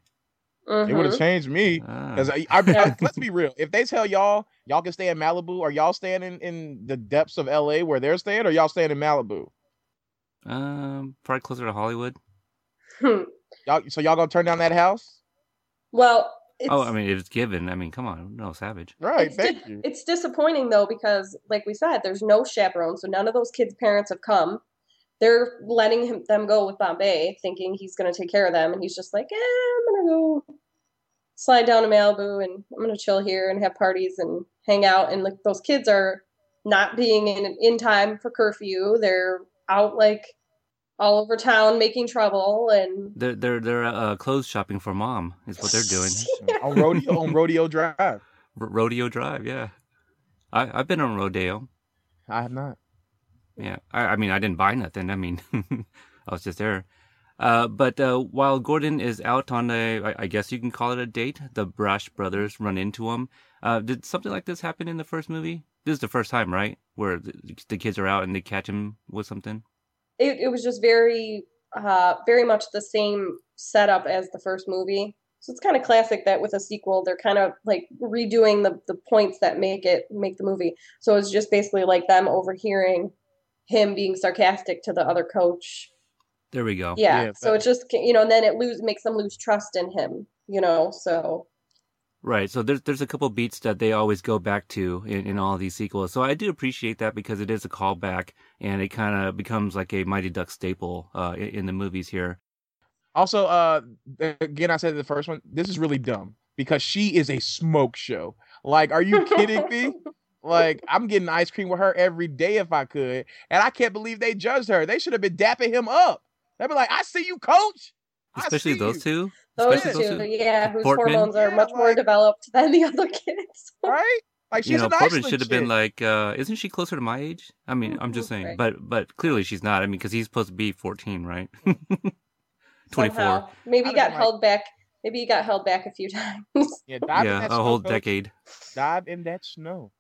it would have changed me. Ah. Because I, I, I- let's be real. If they tell y'all y'all can stay in Malibu, are y'all staying in, in the depths of LA where they're staying, or y'all staying in Malibu? Um, probably closer to Hollywood. Hmm. Y'all, so y'all gonna turn down that house? well it's, oh, I mean, it's given. I mean, come on, no savage. Right. it's, Thank di- you. it's disappointing though because like we said there's no chaperone so none of those kids parents have come they're letting him, them go with bombay thinking he's going to take care of them and he's just like eh, i'm going to go slide down to malibu and i'm going to chill here and have parties and hang out and like those kids are not being in in time for curfew they're out like all over town making trouble and They're they're they're uh, clothes shopping for mom is what they're doing. on rodeo on rodeo drive. R- rodeo Drive, yeah. I I've been on rodeo. I have not. Yeah, I, I mean, I didn't buy nothing. I mean, I was just there. Uh, but uh, while Gordon is out on a, I, I guess you can call it a date, the Bash Brothers run into him. Uh, did something like this happen in the first movie? This is the first time, right? Where the, the kids are out and they catch him with something. It, it was just very uh very much the same setup as the first movie. So it's kind of classic that with a sequel they're kind of like redoing the the points that make it make the movie. So it's just basically like them overhearing him being sarcastic to the other coach. There we go. yeah, Yeah, so that- it's just you know and then it lose makes them lose trust in him you know so Right. So there's there's a couple beats that they always go back to in, in all these sequels. So I do appreciate that because it is a callback and it kind of becomes like a Mighty Duck staple uh, in, in the movies here. Also, uh, again, I said the first one. This is really dumb because she is a smoke show. Like, are you kidding me? Like, I'm getting ice cream with her every day if I could, and I can't believe they judged her. They should have been dapping him up. They'd be like, "I see you, coach." I Especially see those you." two. Those Especially two those yeah whose Portman. hormones are Yeah, much more developed than the other kids right? Like, she's you know, an Corbin should have been like, uh, isn't she closer to my age? I mean, I'm just saying, Right. but but clearly she's not. I mean, because he's supposed to be 14, right? 24. somehow. Maybe he got have been like- held back. Maybe he got held back a few times. yeah, dive in yeah, that a snow, whole coach. decade. Dive in that snow.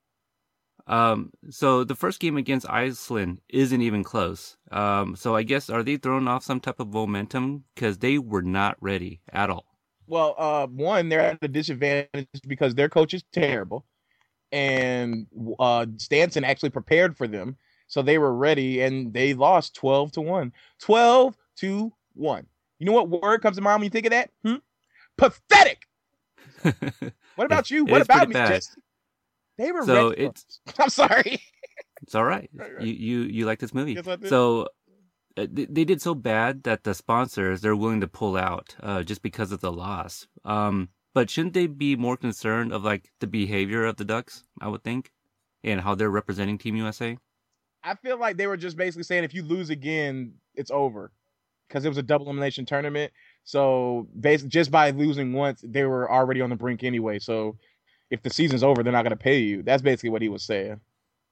Um, so the first game against Iceland isn't even close. Um, so I guess are they throwing off some type of momentum because they were not ready at all. Well, uh, one, they're at a disadvantage because their coach is terrible, and uh, Stansson actually prepared for them, so they were ready, and they lost twelve to one. Twelve to one. You know what word comes to mind when you think of that? Hmm? Pathetic. What about you? What about me, bad. Jesse? They were So it's- I'm sorry. It's all right. Right, right. You you you like this movie. Yes, So uh, they, they did so bad that the sponsors they're willing to pull out uh, just because of the loss. Um, but shouldn't they be more concerned of like the behavior of the Ducks? I would think, and how they're representing Team USA. I feel like they were just basically saying if you lose again, it's over, because it was a double elimination tournament. So basically, just by losing once, they were already on the brink anyway. So if the season's over, they're not going to pay you. That's basically what he was saying.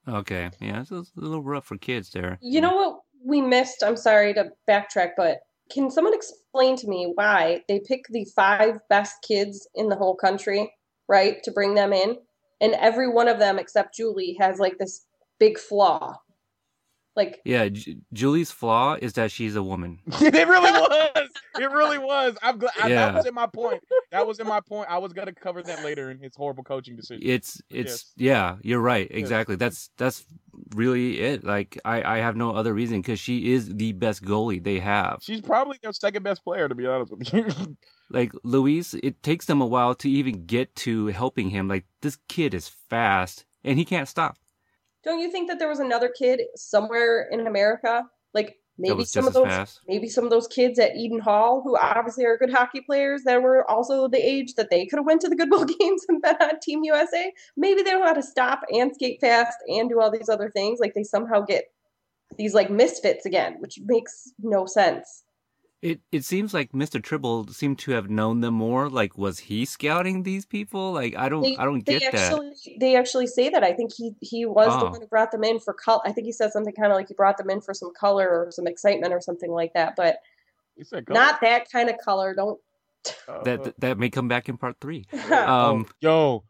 Okay, yeah, it's a little rough for kids there. You know what we missed? I'm sorry to backtrack, but can someone explain to me why they pick the five best kids in the whole country, right, to bring them in, and every one of them except Julie has like this big flaw. Like Yeah, J- Julie's flaw is that she's a woman. it really was. It really was. I'm glad. I, Yeah. That was in my point. That was in my point. I was gonna cover that later in his horrible coaching decision. It's it's yeah, you're right. Exactly. That's that's really it. Like I I have no other reason cuz she is the best goalie they have. She's probably their second best player, to be honest with you. Like Luis, it takes them a while to even get to helping him. Like this kid is fast and he can't stop. Don't you think that there was another kid somewhere in America, like maybe some of those, fast. maybe some of those kids at Eden Hall, who obviously are good hockey players, that were also the age that they could have went to the Goodwill games and been on Team USA. Maybe they don't know how to stop and skate fast and do all these other things. Like they somehow get these like misfits again, which makes no sense. It it seems like Mr. Tribble seemed to have known them more. Like was he scouting these people? Like I don't They, I don't they get that. actually, They actually say that. I think he he was the Oh. one who brought them in for color. I think he said something kind of like he brought them in for some color or some excitement or something like that. But He said, "Go." not that kind of color. Don't. Uh, That that may come back in part 3. oh, Um yo.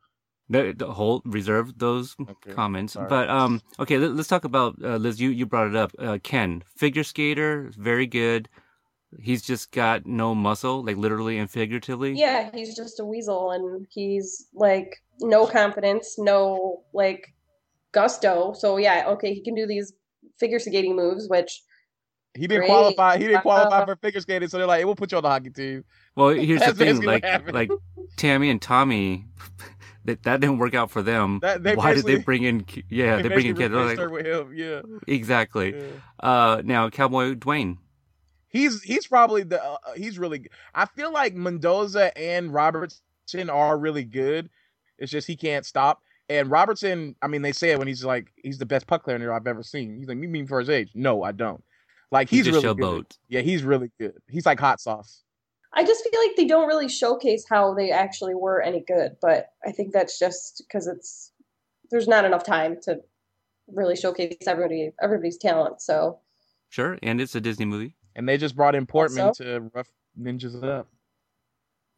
the, the whole reserve those Okay, comments. sorry. But um okay, let, us talk about uh, Liz you you brought it up. Uh, Ken, figure skater, very good. He's just got no muscle, like literally and figuratively. Yeah, he's just a weasel, and he's like no confidence, no like gusto. So yeah, okay, he can do these figure skating moves, which He didn't Great. qualify. He didn't qualify for figure skating, so they're like, "Hey, "We'll put you on the hockey team." Well, here's the thing, like like Tammy and Tommy, that that didn't work out for them. That- they Why did they bring in? Yeah, they bring in kids. They're replaced her Like, with him. Yeah. exactly. yeah. Uh, now Cowboy Dwayne. He's he's probably the uh, he's really. I feel like Mendoza and Robertson are really good. It's just he can't stop. And Robertson, I mean, they say it when he's like he's the best puck player I've ever seen. He's like, you mean for his age? No, I don't. Like He he's just really good. showboat. Yeah, he's really good. He's like hot sauce. I just feel like they don't really showcase how they actually were any good. But I think that's just because it's there's not enough time to really showcase everybody everybody's talent. So Sure, and it's a Disney movie. And they just brought in Portman Also- to rough ninjas it up.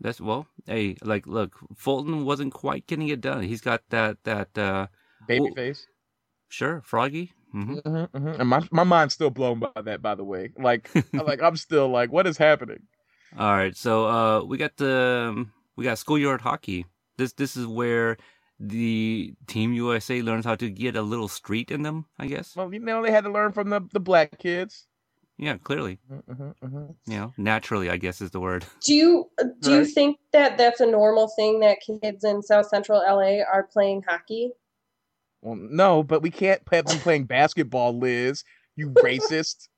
That's well, hey, like, look, Fulton wasn't quite getting it done. He's got that that uh, Baby Well, face. sure, Froggy. hmm Mhm, mhm. And my my mind's still blown by that. By the way, like like I'm still like, what is happening? All right, so uh, we got the um, we got schoolyard hockey. This this is where the Team USA learns how to get a little street in them. I guess. Well, you know, they had to learn from the the black kids. Yeah, clearly. Mhm, mhm. You know, naturally, I guess is the word. do you do you think that that's a normal thing that kids in South Central LA are playing hockey? Well, no, but we can't have them playing basketball, Liz. You racist.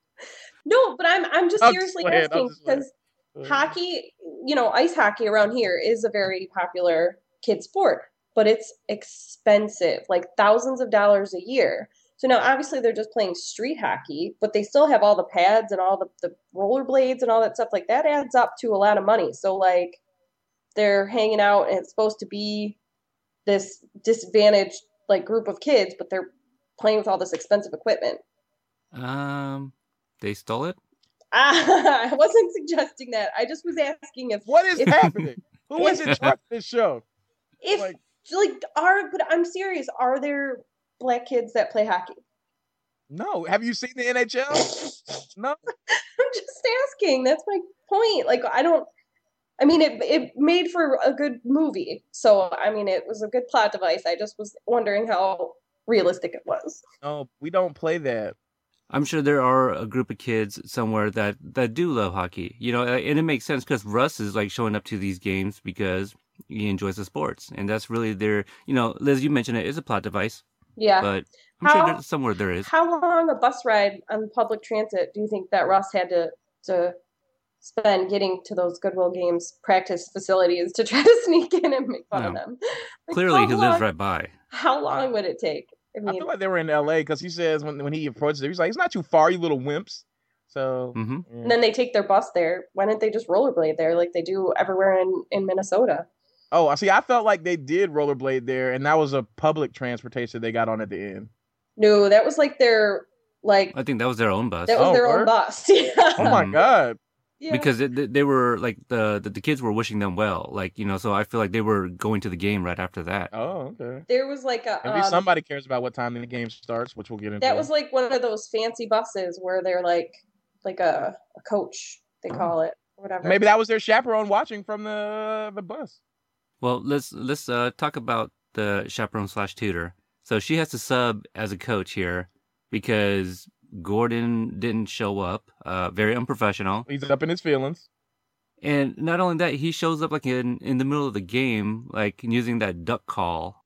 No, but I'm I'm just I'm seriously playing, asking because hockey, you know, ice hockey around here is a very popular kid sport, but it's expensive, like thousands of dollars a year. So now obviously they're just playing street hockey, but they still have all the pads and all the, the rollerblades and all that stuff. Like that adds up to a lot of money. So like they're hanging out and it's supposed to be this disadvantaged like group of kids, but they're playing with all this expensive equipment. Um, they stole it. Ah, I wasn't suggesting that. I just was asking if What is If- happening? Who is in charge of this show? if Like, like are but I'm serious, are there black kids that play hockey? no. Have you seen the NHL? No. I'm just asking. That's my point. Like I don't I mean it it made for a good movie. So I mean it was a good plot device. I just was wondering how realistic it was. No, we don't play that. I'm sure there are a group of kids somewhere that that do love hockey. You know, and it makes sense because Russ is like showing up to these games because he enjoys the sports, and that's really their. You know, Liz, you mentioned it is a plot device, Yeah. but I'm sure How- there, somewhere there is. How long a bus ride on public transit do you think that Russ had to to spend getting to those Goodwill Games practice facilities to try to sneak in and make fun of them? Like, Clearly, how he long- lives right by. How long would it take? I I mean, feel like they were in LA because he says when when he approaches it, he's like, it's not too far, you little wimps. So hmm yeah. and then they take their bus there. Why didn't they just rollerblade there like they do everywhere in, in Minnesota? Oh, I see. I felt like they did rollerblade there, and that was a public transportation they got on at the end. No, that was like their like I think that was their own bus. that was Oh, their own bus. yeah. Oh my Mhm. god! Yeah. because it, they were like the, the the kids were wishing them well, like you know. So I feel like they were going to the game right after that. Oh, okay. there was like a At um, somebody cares about what time the game starts, which we'll get into. that was like one of those fancy buses where they're like like a, a coach they call it or whatever. maybe that was their chaperone watching from the the bus. Well, let's let's uh, talk about the chaperone slash tutor. So she has to sub as a coach here because Gordon didn't show up. Uh, very unprofessional. He's up in his feelings. And not only that, he shows up like in in the middle of the game, like using that duck call.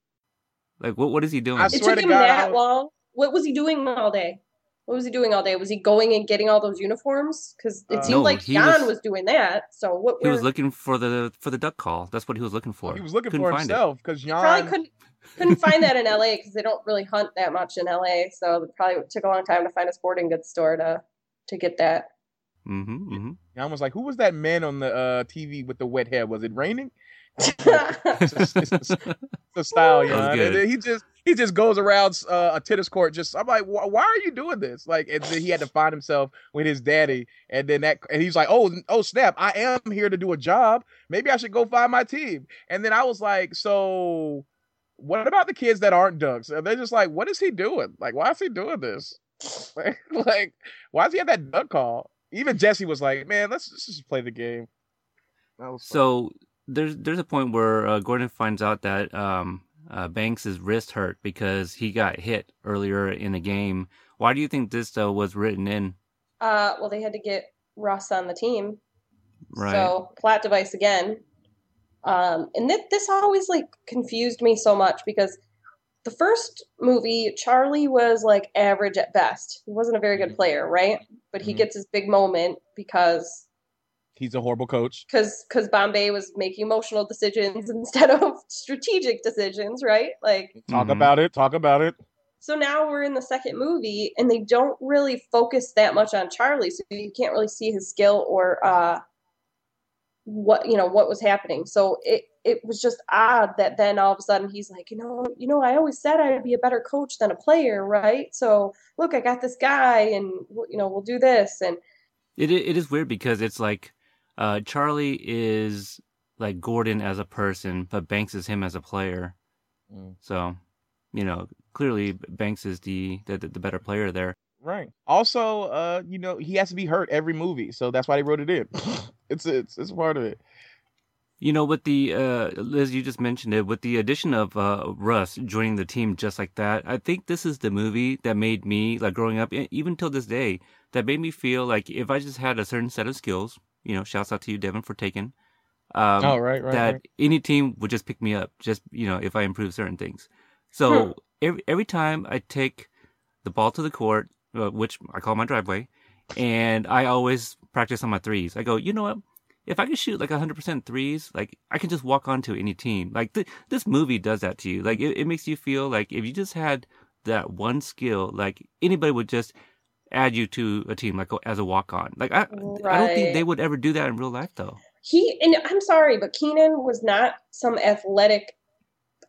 Like what what is he doing? I it took to him God, that was- long. What was he doing all day? What was he doing all day? Was he going and getting all those uniforms? Because it Uh, seemed No, like Jan was- was, doing that. So what? he was looking for the for the duck call. That's what he was looking for. He was looking Couldn't for himself because Jan probably couldn't couldn't find that in LA because they don't really hunt that much in LA. So it probably took a long time to find a sporting goods store to to get that. Mm-hmm, mm-hmm. Jan was like, "Who was that man on the uh, TV with the wet hair? Was it raining?" yeah, the style, That was Jan. good. And then he just he just goes around uh, a tennis court. Just I'm like, why, are you doing this? Like, and then he had to find himself with his daddy, and then that, and he's like, oh, oh snap, I am here to do a job. Maybe I should go find my team. And then I was like, so what about the kids that aren't ducks? And they're just like, what is he doing? Like, why is he doing this? Like, why does he have that duck call? Even Jesse was like, man, let's, let's just play the game. So there's there's a point where uh, Gordon finds out that um, uh, Banks' wrist hurt because he got hit earlier in the game. Why do you think this uh, was written in? uh, well, they had to get Russ on the team. Right. So plot device again. Um, and th- this always like confused me so much because the first movie, Charlie was like average at best. He wasn't a very good player, right? But he Mhm. gets his big moment because he's a horrible coach. because because Bombay was making emotional decisions instead of strategic decisions, right? Like Talk Mhm. about it. Talk about it. so now we're in the second movie and they don't really focus that much on Charlie, so you can't really see his skill or uh what you know what was happening. So it it was just odd that then all of a sudden he's like, you know, you know, I always said I'd be a better coach than a player, right? So look, I got this guy, and you know, we'll do this, and It it is weird because it's like uh, Charlie is like Gordon as a person, but Banks is him as a player. Mm. So, you know, clearly Banks is the the, the better player there. Right. Also, uh, you know, he has to be hurt every movie, so that's why they wrote it in. it's it's it's part of it. You know, with the uh, Liz, you just mentioned it. With the addition of uh, Russ joining the team just like that, I think this is the movie that made me like growing up, even till this day, that made me feel like if I just had a certain set of skills, you know, shouts out to you, Devin, for taking. Um, oh, right, right. that right. any team would just pick me up, just you know, if I improve certain things. So every every time I take the ball to the court, uh, which I call my driveway, and I always practice on my threes. I go, you know what? If I can shoot like 100% threes, like I can just walk onto any team. Like th- this movie does that to you. Like it, it makes you feel like if you just had that one skill, like anybody would just add you to a team like as a walk on. Like I, I don't think they would ever do that in real life though. he and I'm sorry, but Kenan was not some athletic.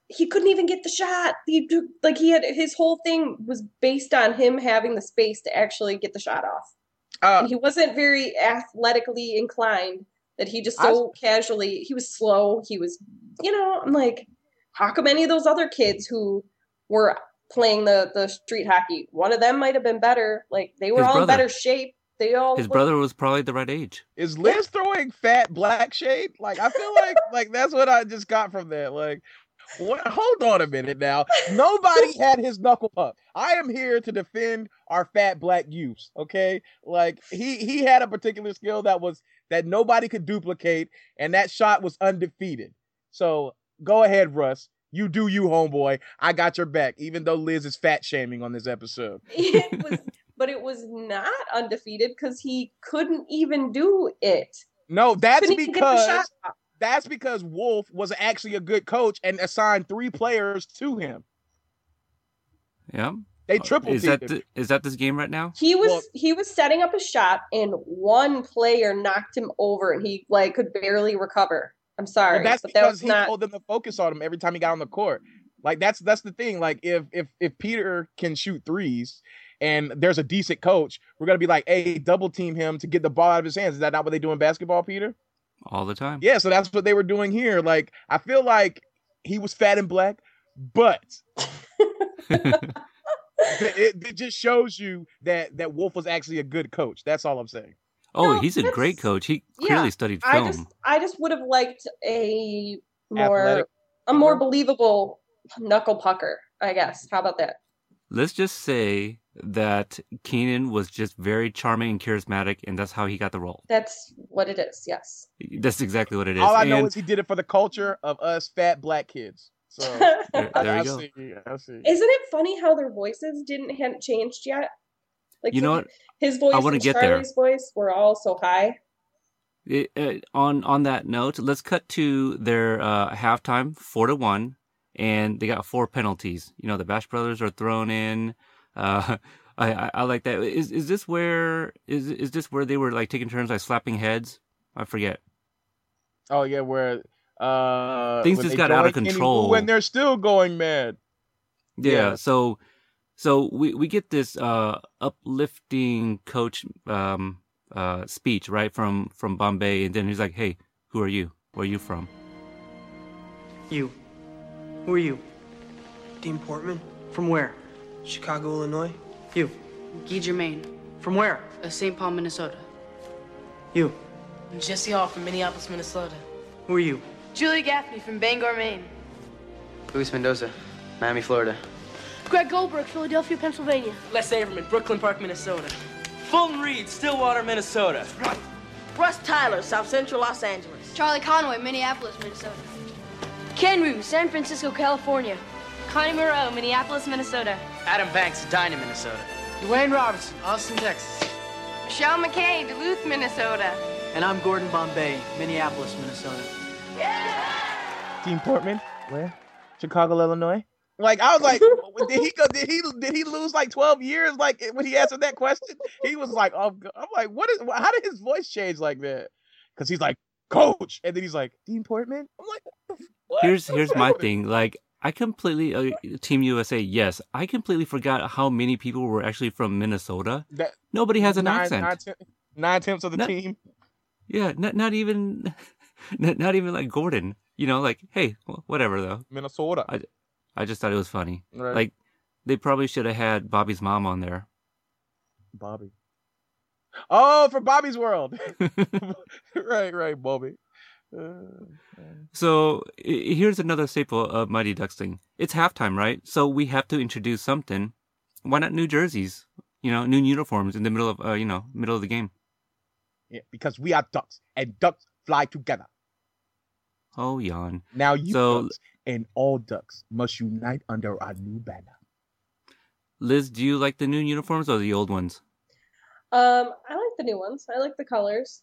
He couldn't even get the shot. He do- like he had his whole thing was based on him having the space to actually get the shot off. Uh, And he wasn't very athletically inclined. That he just so casually he was slow. He was, you know, I'm like, how come any of those other kids who were playing the the street hockey, one of them might have been better. Like they were His all in better shape. They all His looked- brother was probably the right age. is Liz throwing fat black shade? Like I feel like like that's what I just got from that. Like, what? Hold on a minute now. Nobody had his knuckle up. I am here to defend our fat black youths. Okay, like he he had a particular skill that was that nobody could duplicate, and that shot was undefeated. So go ahead, Russ. You do you, homeboy. I got your back. Even though Liz is fat shaming on this episode. it was but it was not undefeated because he couldn't even do it No, that's Couldn't even get the because that's because Wolf was actually a good coach and assigned three players to him. Yeah. They triple Uh, Is teamed that him. the, is that this game right now? he was Well- he was setting up a shot and one player knocked him over and he like could barely recover i'm sorry Well, that's but that because was he not told them to focus on him every time he got on the court. Like that's that's the thing. Like if if if Peter can shoot threes and there's a decent coach, we're gonna be like, hey, double team him to get the ball out of his hands. Is that not what they do in basketball, Peter? All the time. Yeah, so that's what they were doing here. Like, I feel like he was fat and black, but it, it just shows you that that Wolf was actually a good coach. That's all I'm saying. Oh, No, he's a great coach. He yeah, clearly studied I just I just would have liked a more Athletic. a more believable knuckle pucker, I guess. How about that? Let's just say that Kenan was just very charming and charismatic, and that's how he got the role. That's what it is. Yes. That's exactly what it is. All I know is he did it for the culture of us fat black kids. So there, I, there I you go. see. I see. Isn't it funny how their voices didn't hadn't changed yet? Like You know what? His voice I wanna and get there. Charlie's voice were all so high. It, uh, on on that note, let's cut to their uh, halftime, four to one, and they got four penalties. You know, the Bash Brothers are thrown in. Uh, I, I I like that. Is is this where is is this where they were like taking turns like slapping heads? I forget. Oh yeah, where uh Things just got out of join Kenny Wu control. and they're still going mad. Yeah. Yeah. So so we we get this uh uplifting coach um uh speech right from from Bombay, and then he's like, "Hey, who are you? Where are you from?" You. Who are you? Dean Portman? From where? Chicago, Illinois? You. Guy Germain, From where? of St. Paul, Minnesota. You. Jesse Hall from Minneapolis, Minnesota. Who are you? Julie Gaffney from Bangor, Maine. Luis Mendoza, Miami, Florida. Greg Goldberg, Philadelphia, Pennsylvania. Les Averman, Brooklyn Park, Minnesota. Fulton Reed, Stillwater, Minnesota. Russ Tyler, South Central Los Angeles. Charlie Conway, Minneapolis, Minnesota. Ken Rue, San Francisco, California. Connie Moreau, Minneapolis, Minnesota. Adam Banks, Edina, Minnesota. Dwayne Robertson, Austin, Texas. Michelle McKay, Duluth, Minnesota. And I'm Gordon Bombay, Minneapolis, Minnesota. Dean Portman, where? Chicago, Illinois. Like I was like, did he go? Did he? Did he lose like twelve years? Like when he answered that question, he was like, oh, I'm like, what is? How did his voice change like that? Because he's like, coach, and then he's like, Dean Portman. I'm like, what? Here's What's here's my thing. Like I completely uh, Team USA. Yes, I completely forgot how many people were actually from Minnesota. That Nobody has an nine, accent. Nine, ten- nine tenths of the No- team. Yeah, not not even not, not even like Gordon. You know, like hey, wh- whatever though. Minnesota. I- I just thought it was funny. Right. Like they probably should have had Bobby's mom on there. Bobby. Oh, for Bobby's World. right, right, Bobby. Uh, So here's another staple of Mighty Ducks thing. It's halftime, right? So we have to introduce something. Why not new jerseys? You know, new uniforms in the middle of uh, you know middle of the game. yeah, because we are ducks, and ducks fly together. Oh, yawn. Now you So- ducks and all ducks must unite under our new banner. Liz, do you like the new uniforms or the old ones? Um, I like the new ones. I like the colors.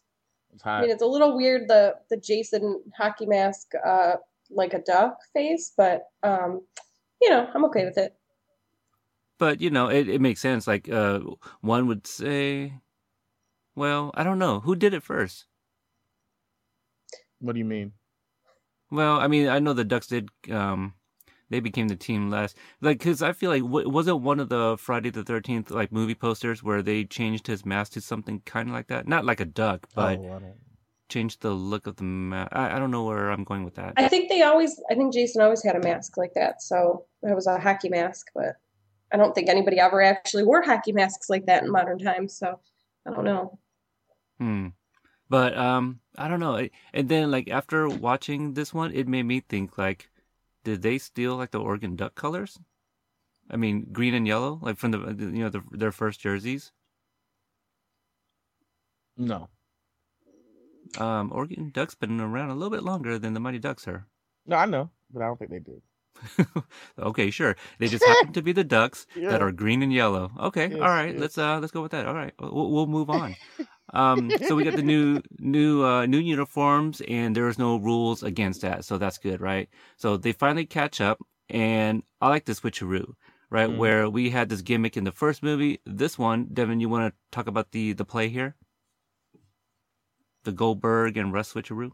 I mean, it's a little weird the the Jason hockey mask, uh, like a duck face, but um, you know, I'm okay with it. But you know, it, it makes sense. Like uh, one would say, well, I don't know who did it first. What do you mean? Well, I mean, I know the Ducks did. Um, they became the team last. Like, cause I feel like w- was it one of the Friday the Thirteenth like movie posters where they changed his mask to something kind of like that? Not like a duck, but Oh, changed the look of the mask. I, I don't know where I'm going with that. I think they always, I think Jason always had a mask like that, so it was a hockey mask, but I don't think anybody ever actually wore hockey masks like that in modern times. So I don't know. Hmm. But um, I don't know. And then like after watching this one, it made me think like, did they steal like the Oregon Duck colors? I mean, green and yellow, like from the you know the, their first jerseys. No, Um, Oregon Ducks been around a little bit longer than the Mighty Ducks are. no, I know, but I don't think they did. okay, sure. They just happen to be the ducks Yeah. that are green and yellow. Okay, Yes, all right. yes. Let's uh let's go with that. All right, we'll, we'll move on. um, so we got the new new uh new uniforms, and there's no rules against that, so that's good, right? So they finally catch up, and I like the switcheroo, right? Mhm. Where we had this gimmick in the first movie. This one, Devin, you want to talk about the the play here? The Goldberg and Russ switcheroo.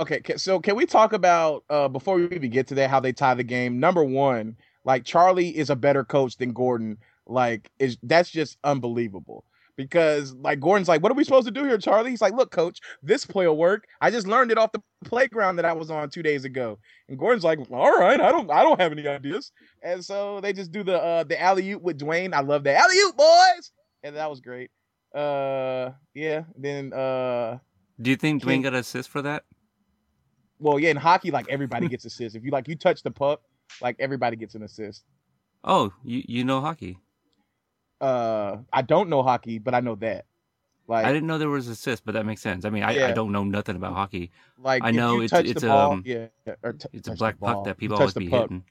Okay, so can we talk about uh before we even get to that how they tie the game? Number one, like Charlie is a better coach than Gordon. like is that's just unbelievable. Because like Gordon's like, what are we supposed to do here, Charlie? He's like, look, coach, this play will work. I just learned it off the playground that I was on two days ago. And Gordon's like, all right, I don't I don't have any ideas. And so they just do the uh the alley oop with Dwayne. I love that alley oop, boys. And that was great. Uh yeah. Then uh Do you think Dwayne got an assist for that? well, yeah, in hockey, like everybody gets assists. If you like you touch the puck, like everybody gets an assist. Oh, you you know hockey. Uh I don't know hockey, but I know that. Like I didn't know there was assist, but that makes sense. I mean, I, I don't know nothing about hockey. like I know it's it's ball, um yeah, or t- it's a black puck that people always be puck. hitting.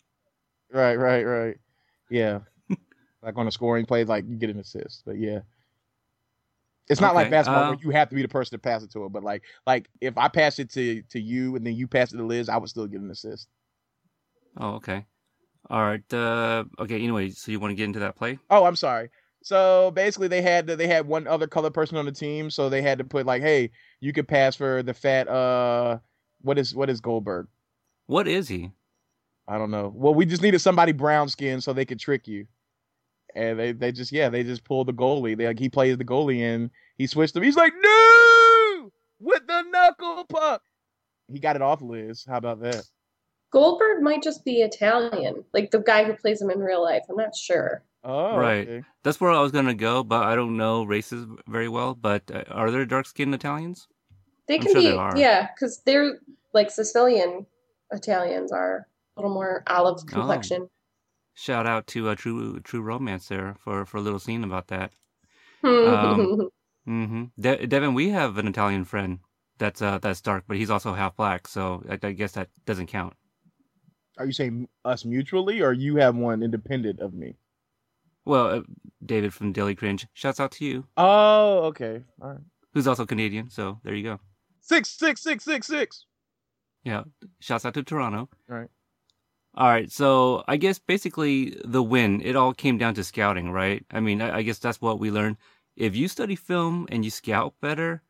Right, right, right. Yeah. like on a scoring play, like you get an assist. But yeah. It's not like basketball uh, where you have to be the person to pass it to it, but like like if I pass it to to you and then you pass it to Liz, I would still get an assist. Oh, okay. All right. Uh, okay. Anyway, so you want to get into that play? Oh, I'm sorry. So basically, they had they had one other color person on the team, so they had to put like, hey, you could pass for the fat. Uh, what is what is Goldberg? What is he? I don't know. Well, we just needed somebody brown skin so they could trick you. And they, they just yeah they just pulled the goalie. They like he plays the goalie and he switched him. He's like no with the knuckle puck. He got it off Liz. How about that? Goldberg might just be Italian, like the guy who plays him in real life. I'm not sure. Oh right. okay. That's where I was gonna go, but I don't know races very well. But uh, are there dark skinned Italians? They I'm can sure be, there are. yeah, because they're like Sicilian Italians are a little more olive complexion. Shout out to uh, True True Romance there for for a little scene about that. Um, hmm De- Devin, we have an Italian friend that's uh that's dark, but he's also half black, so I, I guess that doesn't count. Are you saying us mutually, or you have one independent of me? Well, uh, David from Daily Cringe, shouts out to you, Oh, okay. All right. who's also Canadian. So there you go. Six, six, six, six, six. Yeah, shouts out to Toronto. Right. All right, so I guess basically the win, it all came down to scouting, right? I mean, I, I guess that's what we learned. If you study film and you scout better,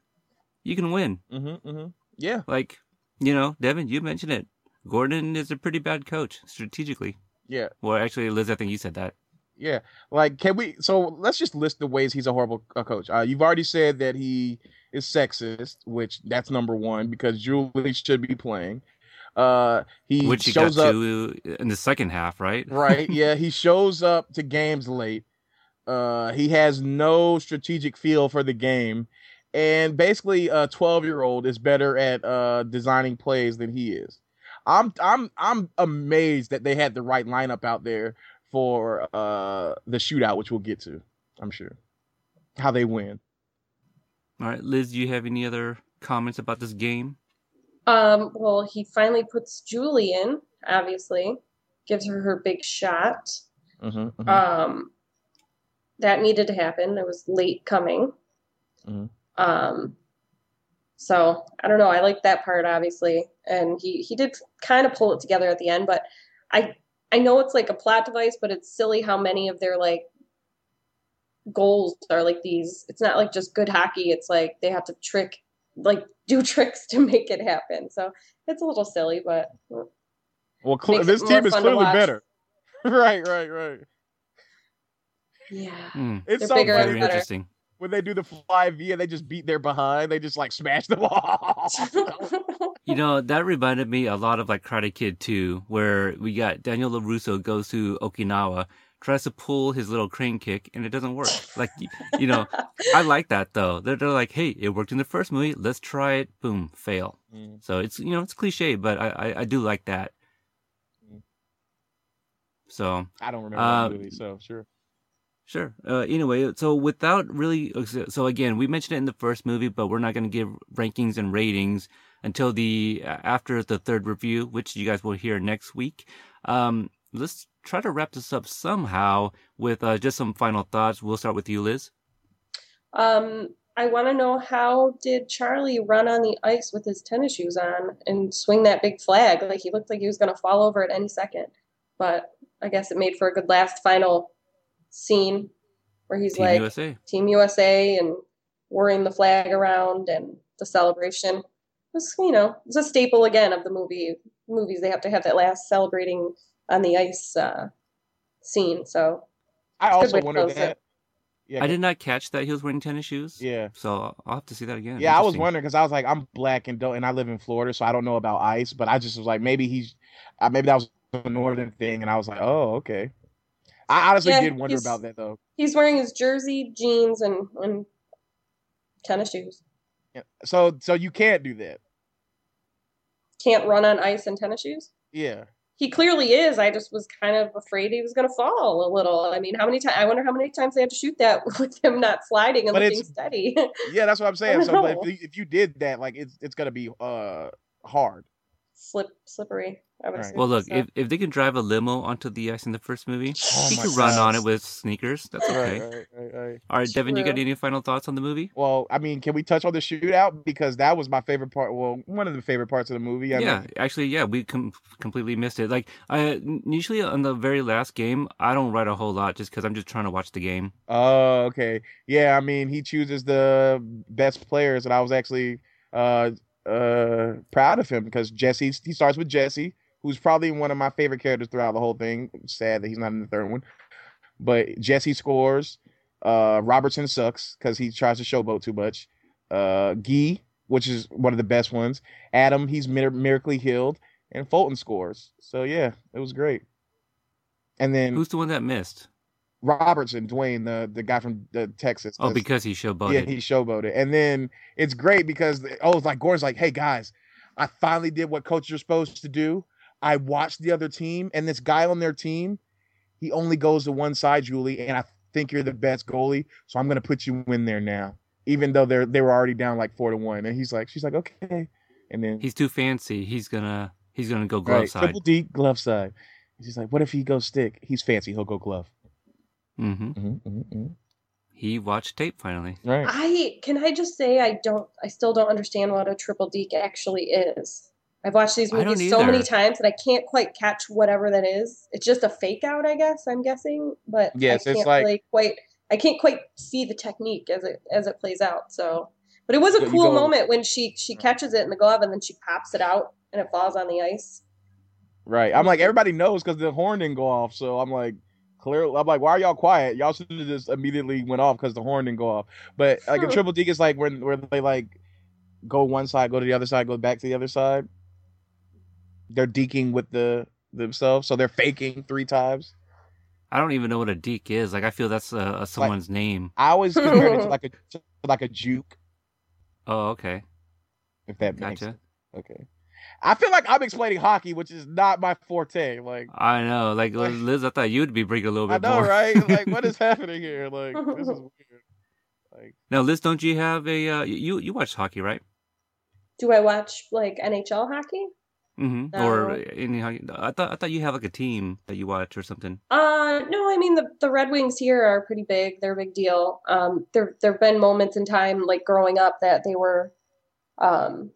you can win. Mm-hmm. Mm-hmm. Yeah. Like, you know, Devin, you mentioned it. Gordon is a pretty bad coach strategically. Yeah. Well, actually, Liz, I think you said that. Yeah. Like, can we? So let's just list the ways he's a horrible uh, coach. Uh, you've already said that he is sexist, which that's number one because Julie should be playing. Uh, he Which he shows up. in the second half, right? right. Yeah. He shows up to games late. Uh, he has no strategic feel for the game. And basically, a 12 year old is better at uh, designing plays than he is. I'm I'm I'm amazed that they had the right lineup out there for uh, the shootout, which we'll get to. I'm sure how they win. All right, Liz, do you have any other comments about this game? Um, well, he finally puts Julie in, obviously, gives her her big shot. Mm-hmm, Um, that needed to happen. It was late coming. Mhm. Um, so I don't know. I like that part, obviously, and he he did kind of pull it together at the end. But I I know it's like a plot device, but it's silly how many of their like goals are like these. It's not like just good hockey. It's like they have to trick, like do tricks to make it happen. So it's a little silly, but Well, cl- this team is clearly better. right, right, right. yeah. Hmm, It's They're so bigger and funny very better. interesting. When they do the fly V and they just beat their behind. They just like smash the ball. You know, that reminded me a lot of like Karate Kid 2, where we got Daniel LaRusso goes to Okinawa, tries to pull his little crane kick, and it doesn't work. Like, you know, I like that though. They're, they're like, hey, it worked in the first movie. Let's try it. Boom, fail. Mm. So it's, you know, it's cliche, but I, I, I do like that. Mm. So, I don't remember Uh, that movie, so sure. Sure. Uh, anyway, so without really, so again, we mentioned it in the first movie, but we're not going to give rankings and ratings until the after the third review, which you guys will hear next week. Um, let's try to wrap this up somehow with uh, just some final thoughts. We'll start with you, Liz. Um, I want to know how did Charlie run on the ice with his tennis shoes on and swing that big flag? Like he looked like he was going to fall over at any second. But I guess it made for a good last final scene where he's Team like USA. Team USA and whirring the flag around and the celebration. It was, you know, it's a staple again of the movie movies. They have to have that last celebrating on the ice uh, scene. So I It's a good also way to wondered close it. that. Yeah, I did not catch that he was wearing tennis shoes. Yeah. So I'll have to see that again. Yeah, I was wondering because I was like, I'm black and don't, and I live in Florida, so I don't know about ice. But I just was like, maybe he's, uh, maybe that was a northern thing, and I was like, oh, okay. I honestly Yeah, did wonder about that though. He's wearing his jersey, jeans, and and tennis shoes. Yeah. So, so you can't do that. Can't run on ice in tennis shoes. Yeah. He clearly is. I just was kind of afraid he was going to fall a little. I mean, how many times? I wonder how many times they had to shoot that with him not sliding and But looking steady. Yeah, that's what I'm saying. So, but if, you- if you did that, like, it's it's gonna be uh hard. Slip, slippery. I would Right. Well, look, so. if, if they can drive a limo onto the ice in the first movie, Oh he could run on it with sneakers. That's okay. Right, right, right, right. All right, Devin, you got any final thoughts on the movie? Well, I mean, can we touch on the shootout because that was my favorite part? Well, one of the favorite parts of the movie. I yeah, mean, actually, yeah, we com- completely missed it. Like, I usually on the very last game, I don't write a whole lot just because I'm just trying to watch the game. Oh, okay. Yeah, I mean, he chooses the best players, and I was actually uh uh proud of him because Jesse. He starts with Jesse, who's probably one of my favorite characters throughout the whole thing. Sad that he's not in the third one, but Jesse scores. Uh, Robertson sucks because he tries to showboat too much. Uh, Gee, which is one of the best ones. Adam, he's mir- miraculously healed, and Fulton scores. So yeah, it was great. And then Who's the one that missed? Robertson, Dwayne, the the guy from the Texas. Oh, because he showboated. yeah, he showboated, and then it's great because oh, it's like Gordon's like, hey guys, I finally did what coaches are supposed to do. I watched the other team, and this guy on their team, he only goes to one side, Julie, and I think you're the best goalie, so I'm gonna put you in there now, even though they're they were already down like four to one, and he's like, she's like, okay, and then He's too fancy. He's gonna he's gonna go glove right, side. triple deke glove side. He's like, what if he goes stick? He's fancy, he'll go glove. hmm Mm-hmm, He watched tape finally. Right. I can I just say I don't. I still don't understand what a triple deke actually is. I've watched these movies so many times that I can't quite catch whatever that is. It's just a fake out, I guess. I'm guessing, but Yes, I it's can't like- really quite. I can't quite see the technique as it as it plays out. So, but it was a cool go- moment when she she catches it in the glove and then she pops it out and it falls on the ice. Right. I'm like, everybody knows because the horn didn't go off. So I'm like, clear. I'm like, why are y'all quiet? Y'all should have just immediately went off because the horn didn't go off. But like a triple deke is like when where they like go one side, go to the other side, go back to the other side. They're deking with the themselves, so they're faking three times. I don't even know what a deke is. Like I feel that's a someone's name. I always compare it to like a to like a juke, Oh, okay, if that makes sense. Okay. I feel like I'm explaining hockey, which is not my forte. Like I know. Like Liz, I thought you'd be bringing a little bit. I know, more. right? Like what is happening here? Like this is weird. Like Now, Liz, don't you have a uh, you you watch hockey, right? Do I watch like NHL hockey? Mm-hmm. No. Or any? I thought I thought you have like a team that you watch or something. Uh, no, I mean the the Red Wings here are pretty big. They're a big deal. Um, there there've been moments in time like growing up that they were, um,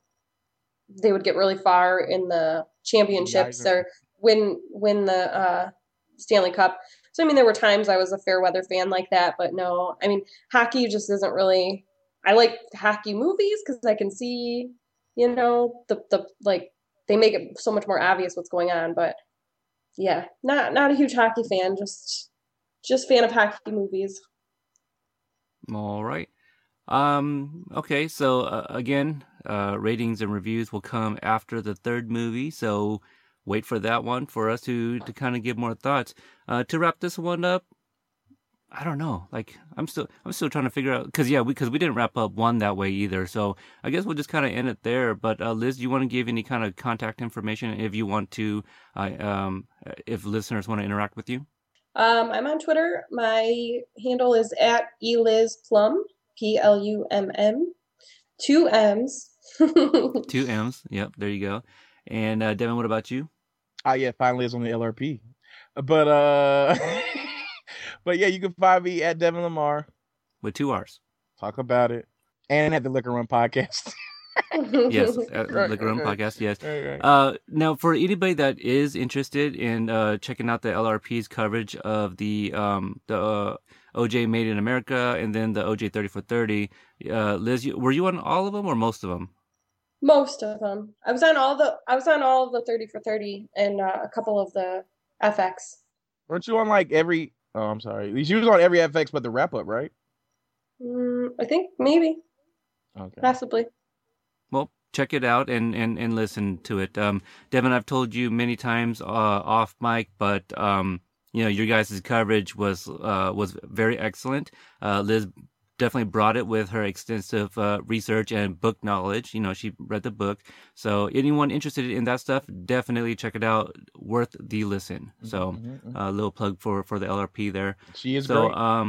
they would get really far in the championships Guys or win win the uh Stanley Cup. So I mean there were times I was a fair weather fan like that, but no, I mean hockey just isn't really. I like hockey movies because I can see, you know, the the like they make it so much more obvious what's going on, but yeah, not not a huge hockey fan, just just fan of hockey movies. All right. Um. Okay. So uh, again, uh, ratings and reviews will come after the third movie. So wait for that one for us to to kind of give more thoughts. Uh, to wrap this one up, I don't know. Like I'm still I'm still trying to figure out because yeah, because we, didn't wrap up one that way either. So I guess we'll just kind of end it there. But uh, Liz, do you want to give any kind of contact information if you want to? Uh, um, if listeners want to interact with you. Um, I'm on Twitter. My handle is at elizplumm, P L U M M, two M's. Two M's. Yep. There you go. And uh, Devin, what about you? Oh yeah, finally it's on the LRP. But uh but yeah, you can find me at Devin Lamarr. With two R's. Talk about it. And at the Liquor Run Podcast. yes, at Right, Liquor Room right. Podcast. Yes. Right, right. Uh, now, for anybody that is interested in uh, checking out the LRP's coverage of the um, the uh, OJ Made in America and then the OJ Thirty for Thirty, uh, Liz, you, were you on all of them or most of them? Most of them. I was on all the. I was on all of the thirty for thirty and uh, a couple of the FX. Weren't you on like every Oh, I'm sorry. She was on every FX but the wrap up, right? Mm, I think maybe, Okay. possibly. Well, check it out and, and, and listen to it. Um, Devin, I've told you many times uh, off mic, but um, you know your guys' coverage was uh, was very excellent. Uh, Liz definitely brought it with her extensive uh, research and book knowledge. You know, she read the book. So anyone interested in that stuff, definitely check it out. Worth the listen. So Mhm, a little plug for for the LRP there. She is so great. um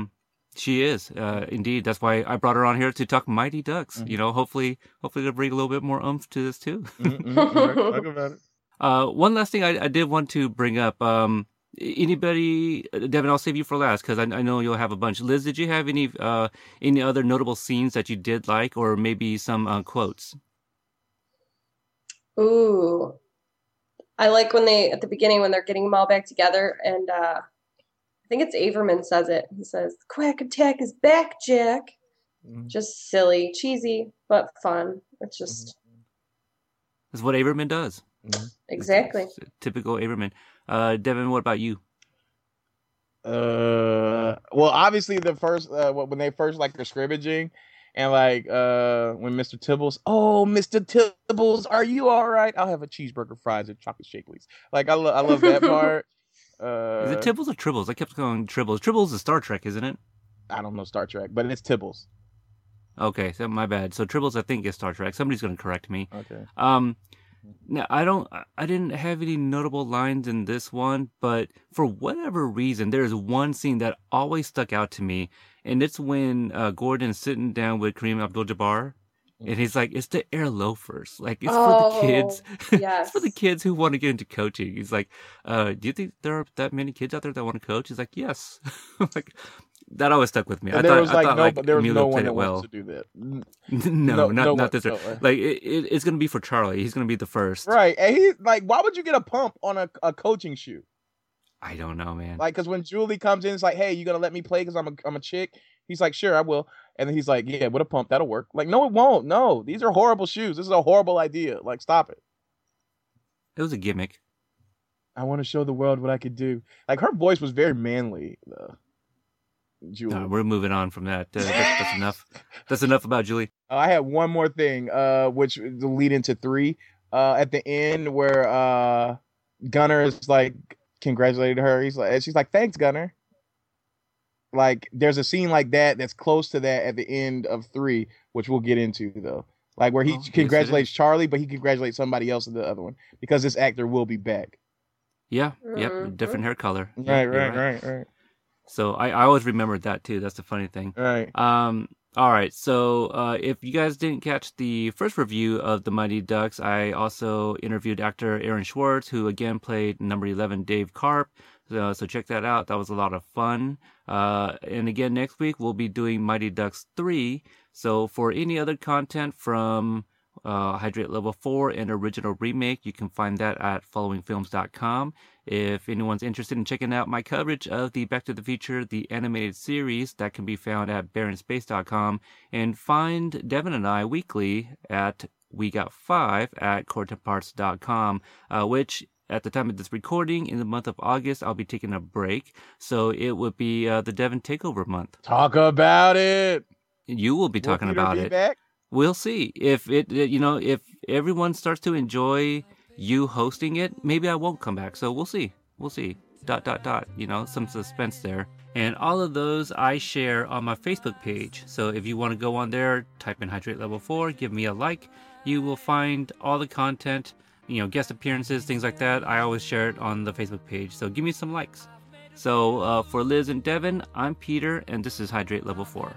she is uh indeed that's why i brought her on here to talk mighty ducks Mm-hmm. you know hopefully hopefully to bring a little bit more oomph to this too. Talk about it. uh one last thing I, I did want to bring up um anybody devin i'll save you for last because I, I know you'll have a bunch liz did you have any uh any other notable scenes that you did like or maybe some uh, quotes Ooh. I like when they at the beginning when they're getting them all back together and uh I think it's Averman says it. He says, Quack attack is back, Jack. Mm-hmm. Just silly, cheesy, but fun. It's just that's what averman does exactly. It's typical averman uh devin what about you Uh, well, obviously the first uh, when they first like they're scrimmaging, and like uh when Mr. Tibbles, oh Mr. Tibbles, are you all right? I'll have a cheeseburger, fries, and chocolate shake, please. Like I, lo- I love that part. Uh, is it tibbles or tribbles i kept going tribbles tribbles is star trek isn't it I don't know Star Trek, but it's Tibbles. Okay, so my bad. So Tribbles, I think is Star Trek. Somebody's gonna correct me. Okay. Um, now I don't, I didn't have any notable lines in this one, but for whatever reason, there's one scene that always stuck out to me, and it's when uh, Gordon's sitting down with Kareem Abdul-Jabbar. And he's like, it's the air loafers. Like, it's for the kids. Oh, it's for the kids who want to get into coaching. He's like, uh, do you think there are that many kids out there that want to coach? He's like, yes. like, that always stuck with me. And I there thought, was I like thought, no, like, there was no one played that it well. wants to do that. No, No- not no not this. no Like it, it, it's gonna be for Charlie. He's gonna be the first. Right, and he like, why would you get a pump on a, a coaching shoe? I don't know, man. Like, because when Julie comes in, it's like, hey, you gonna let me play because I'm a I'm a chick. He's like, sure, I will. And then he's like, yeah, with a pump, that'll work. Like, no, it won't. No, these are horrible shoes. This is a horrible idea. Like, stop it. it was a gimmick. I want to show the world what I could do. Like, her voice was very manly. Uh, Julie. No, we're moving on from that. Uh, that's, that's enough. That's enough about Julie. Uh, I had one more thing, uh, which will lead into three. Uh, at the end, where uh, Gunnar is like congratulated her. He's like, and she's like, "Thanks, Gunnar." Like, there's a scene like that that's close to that at the end of three, which we'll get into though. Like where he Oh, yes, congratulates Charlie, but he congratulates somebody else in the other one because this actor will be back. Yeah. Yep. Mhm. Different hair color. Yep, Right, you're right, right, right, So I, I always remembered that too. That's the funny thing. right. Um. All right. So uh, if you guys didn't catch the first review of the Mighty Ducks, I also interviewed actor Aaron Schwartz, who again played number eleven Dave Karp. So, so check that out. That was a lot of fun. Uh, and again, next week we'll be doing Mighty Ducks three. So for any other content from uh, Hydrate Level 4 and original remake. You can find that at followingfilms.com. If anyone's interested in checking out my coverage of the Back to the Future, the animated series, that can be found at barrenspace.com. And find Devin and I weekly at We Got Five at courtparts.com, uh, which at the time of this recording, in the month of August, I'll be taking a break. So it would be uh, the Devin Takeover month. Talk about it. You will be talking Peter about be it. back? We'll see if it, you know, if everyone starts to enjoy you hosting it, maybe I won't come back. So we'll see. We'll see. Dot dot dot. You know, some suspense there. And all of those I share on my Facebook page. So if you want to go on there, type in Hydrate Level 4, give me a like. You will find all the content, you know, guest appearances, things like that. I always share it on the Facebook page. So give me some likes. So uh, for Liz and Devin, I'm Peter, and this is Hydrate Level 4.